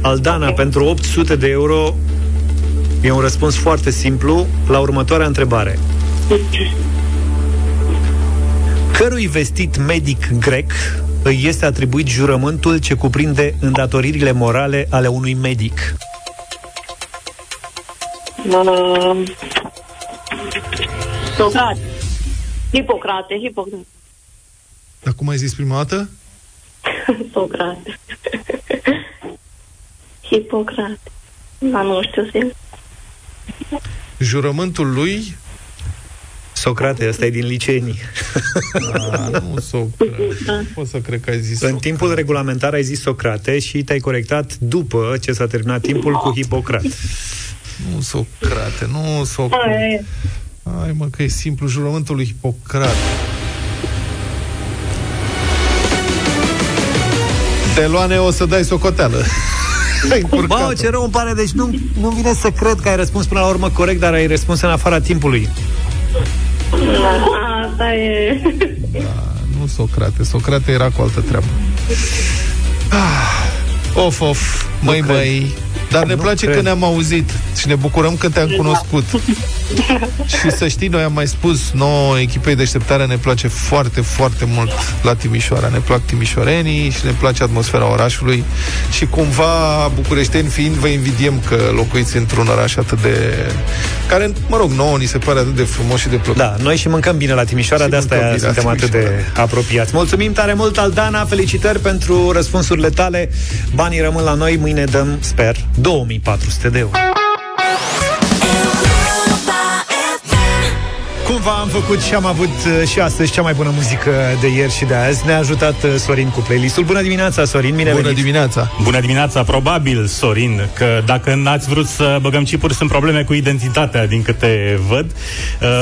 Aldana, okay. pentru 800 de euro e un răspuns foarte simplu la următoarea întrebare. Cărui vestit medic grec îi este atribuit jurământul ce cuprinde îndatoririle morale ale unui medic? Uh, Socrate. Hipocrate, Hipocrate. Dar cum ai zis prima dată? Socrate. Hipocrate. Da, nu știu sigur. Jurământul lui Socrate, ăsta e din liceenii. A, nu Socrate. Nu pot să cred că ai zis În timpul regulamentar ai zis Socrate și te-ai corectat după ce s-a terminat timpul cu Hipocrat. Nu Socrate, nu Socrate. Hai mă, că e simplu, jurământul lui Hipocrat. Teloane, o să dai socoteală. Bă, ce rău îmi pare, deci nu, nu vine să cred că ai răspuns până la urmă corect, dar ai răspuns în afara timpului. Asta e... Nu Socrate, Socrate era cu altă treabă. Ah, of, of, măi, măi. Dar ne Nu place cred. că ne-am auzit și ne bucurăm că te-am cunoscut. și să știi, noi am mai spus, nouă echipei deșteptare ne place foarte, foarte mult la Timișoara. Ne plac timișorenii și ne place atmosfera orașului și cumva, bucureșteni fiind, vă invidiem că locuiți într-un oraș atât de... care, mă rog, nouă ni se pare atât de frumos și de plăcut. Da, noi și mâncăm bine la Timișoara, Și de asta mâncăm bine la suntem atât de apropiați. Mulțumim tare mult, Aldana, felicitări pentru răspunsurile tale. Banii rămân la noi, mâine dăm, sper, 2400 de euro. Cumva am făcut și am avut uh, și astăzi cea mai bună muzică de ieri și de azi. Ne-a ajutat uh, Sorin cu playlistul. Bună dimineața, Sorin, bine Bună venit. dimineața! Bună dimineața, probabil, Sorin, că dacă n-ați vrut să băgăm chipuri, sunt probleme cu identitatea, din câte văd.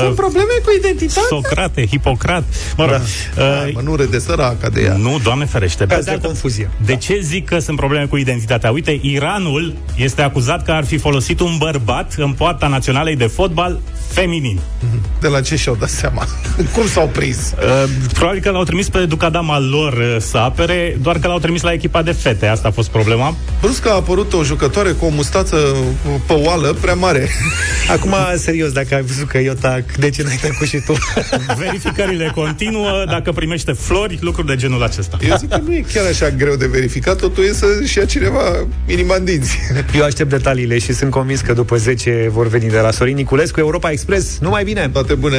Sunt probleme cu identitatea? Socrate, Hipocrat, mă rog. Da. Hai, mă, nu râde săraca de ea. Nu, Doamne ferește. Pe Pe de confuzie. De ce zic că sunt probleme cu identitatea? Uite, Iranul este acuzat că ar fi folosit un bărbat în poarta naționalei de fotbal feminin. De la ce și-au dat seama? Cum s-au prins? Uh, probabil că l-au trimis pe ducadama lor uh, să apere, doar că l-au trimis la echipa de fete. Asta a fost problema. Brusc a apărut o jucătoare cu o mustață pe oală prea mare. Acum, serios, dacă ai văzut că eu tac, de ce n-ai tăcut și tu? Verificările continuă, dacă primește flori, lucruri de genul acesta. Eu zic că nu e chiar așa greu de verificat, totul e să-și ia cineva inima în dinți. Eu aștept detaliile și sunt convins că după 10 vor veni de la Sorin Niculescu, Europa Express. Numai bine! Toate bune!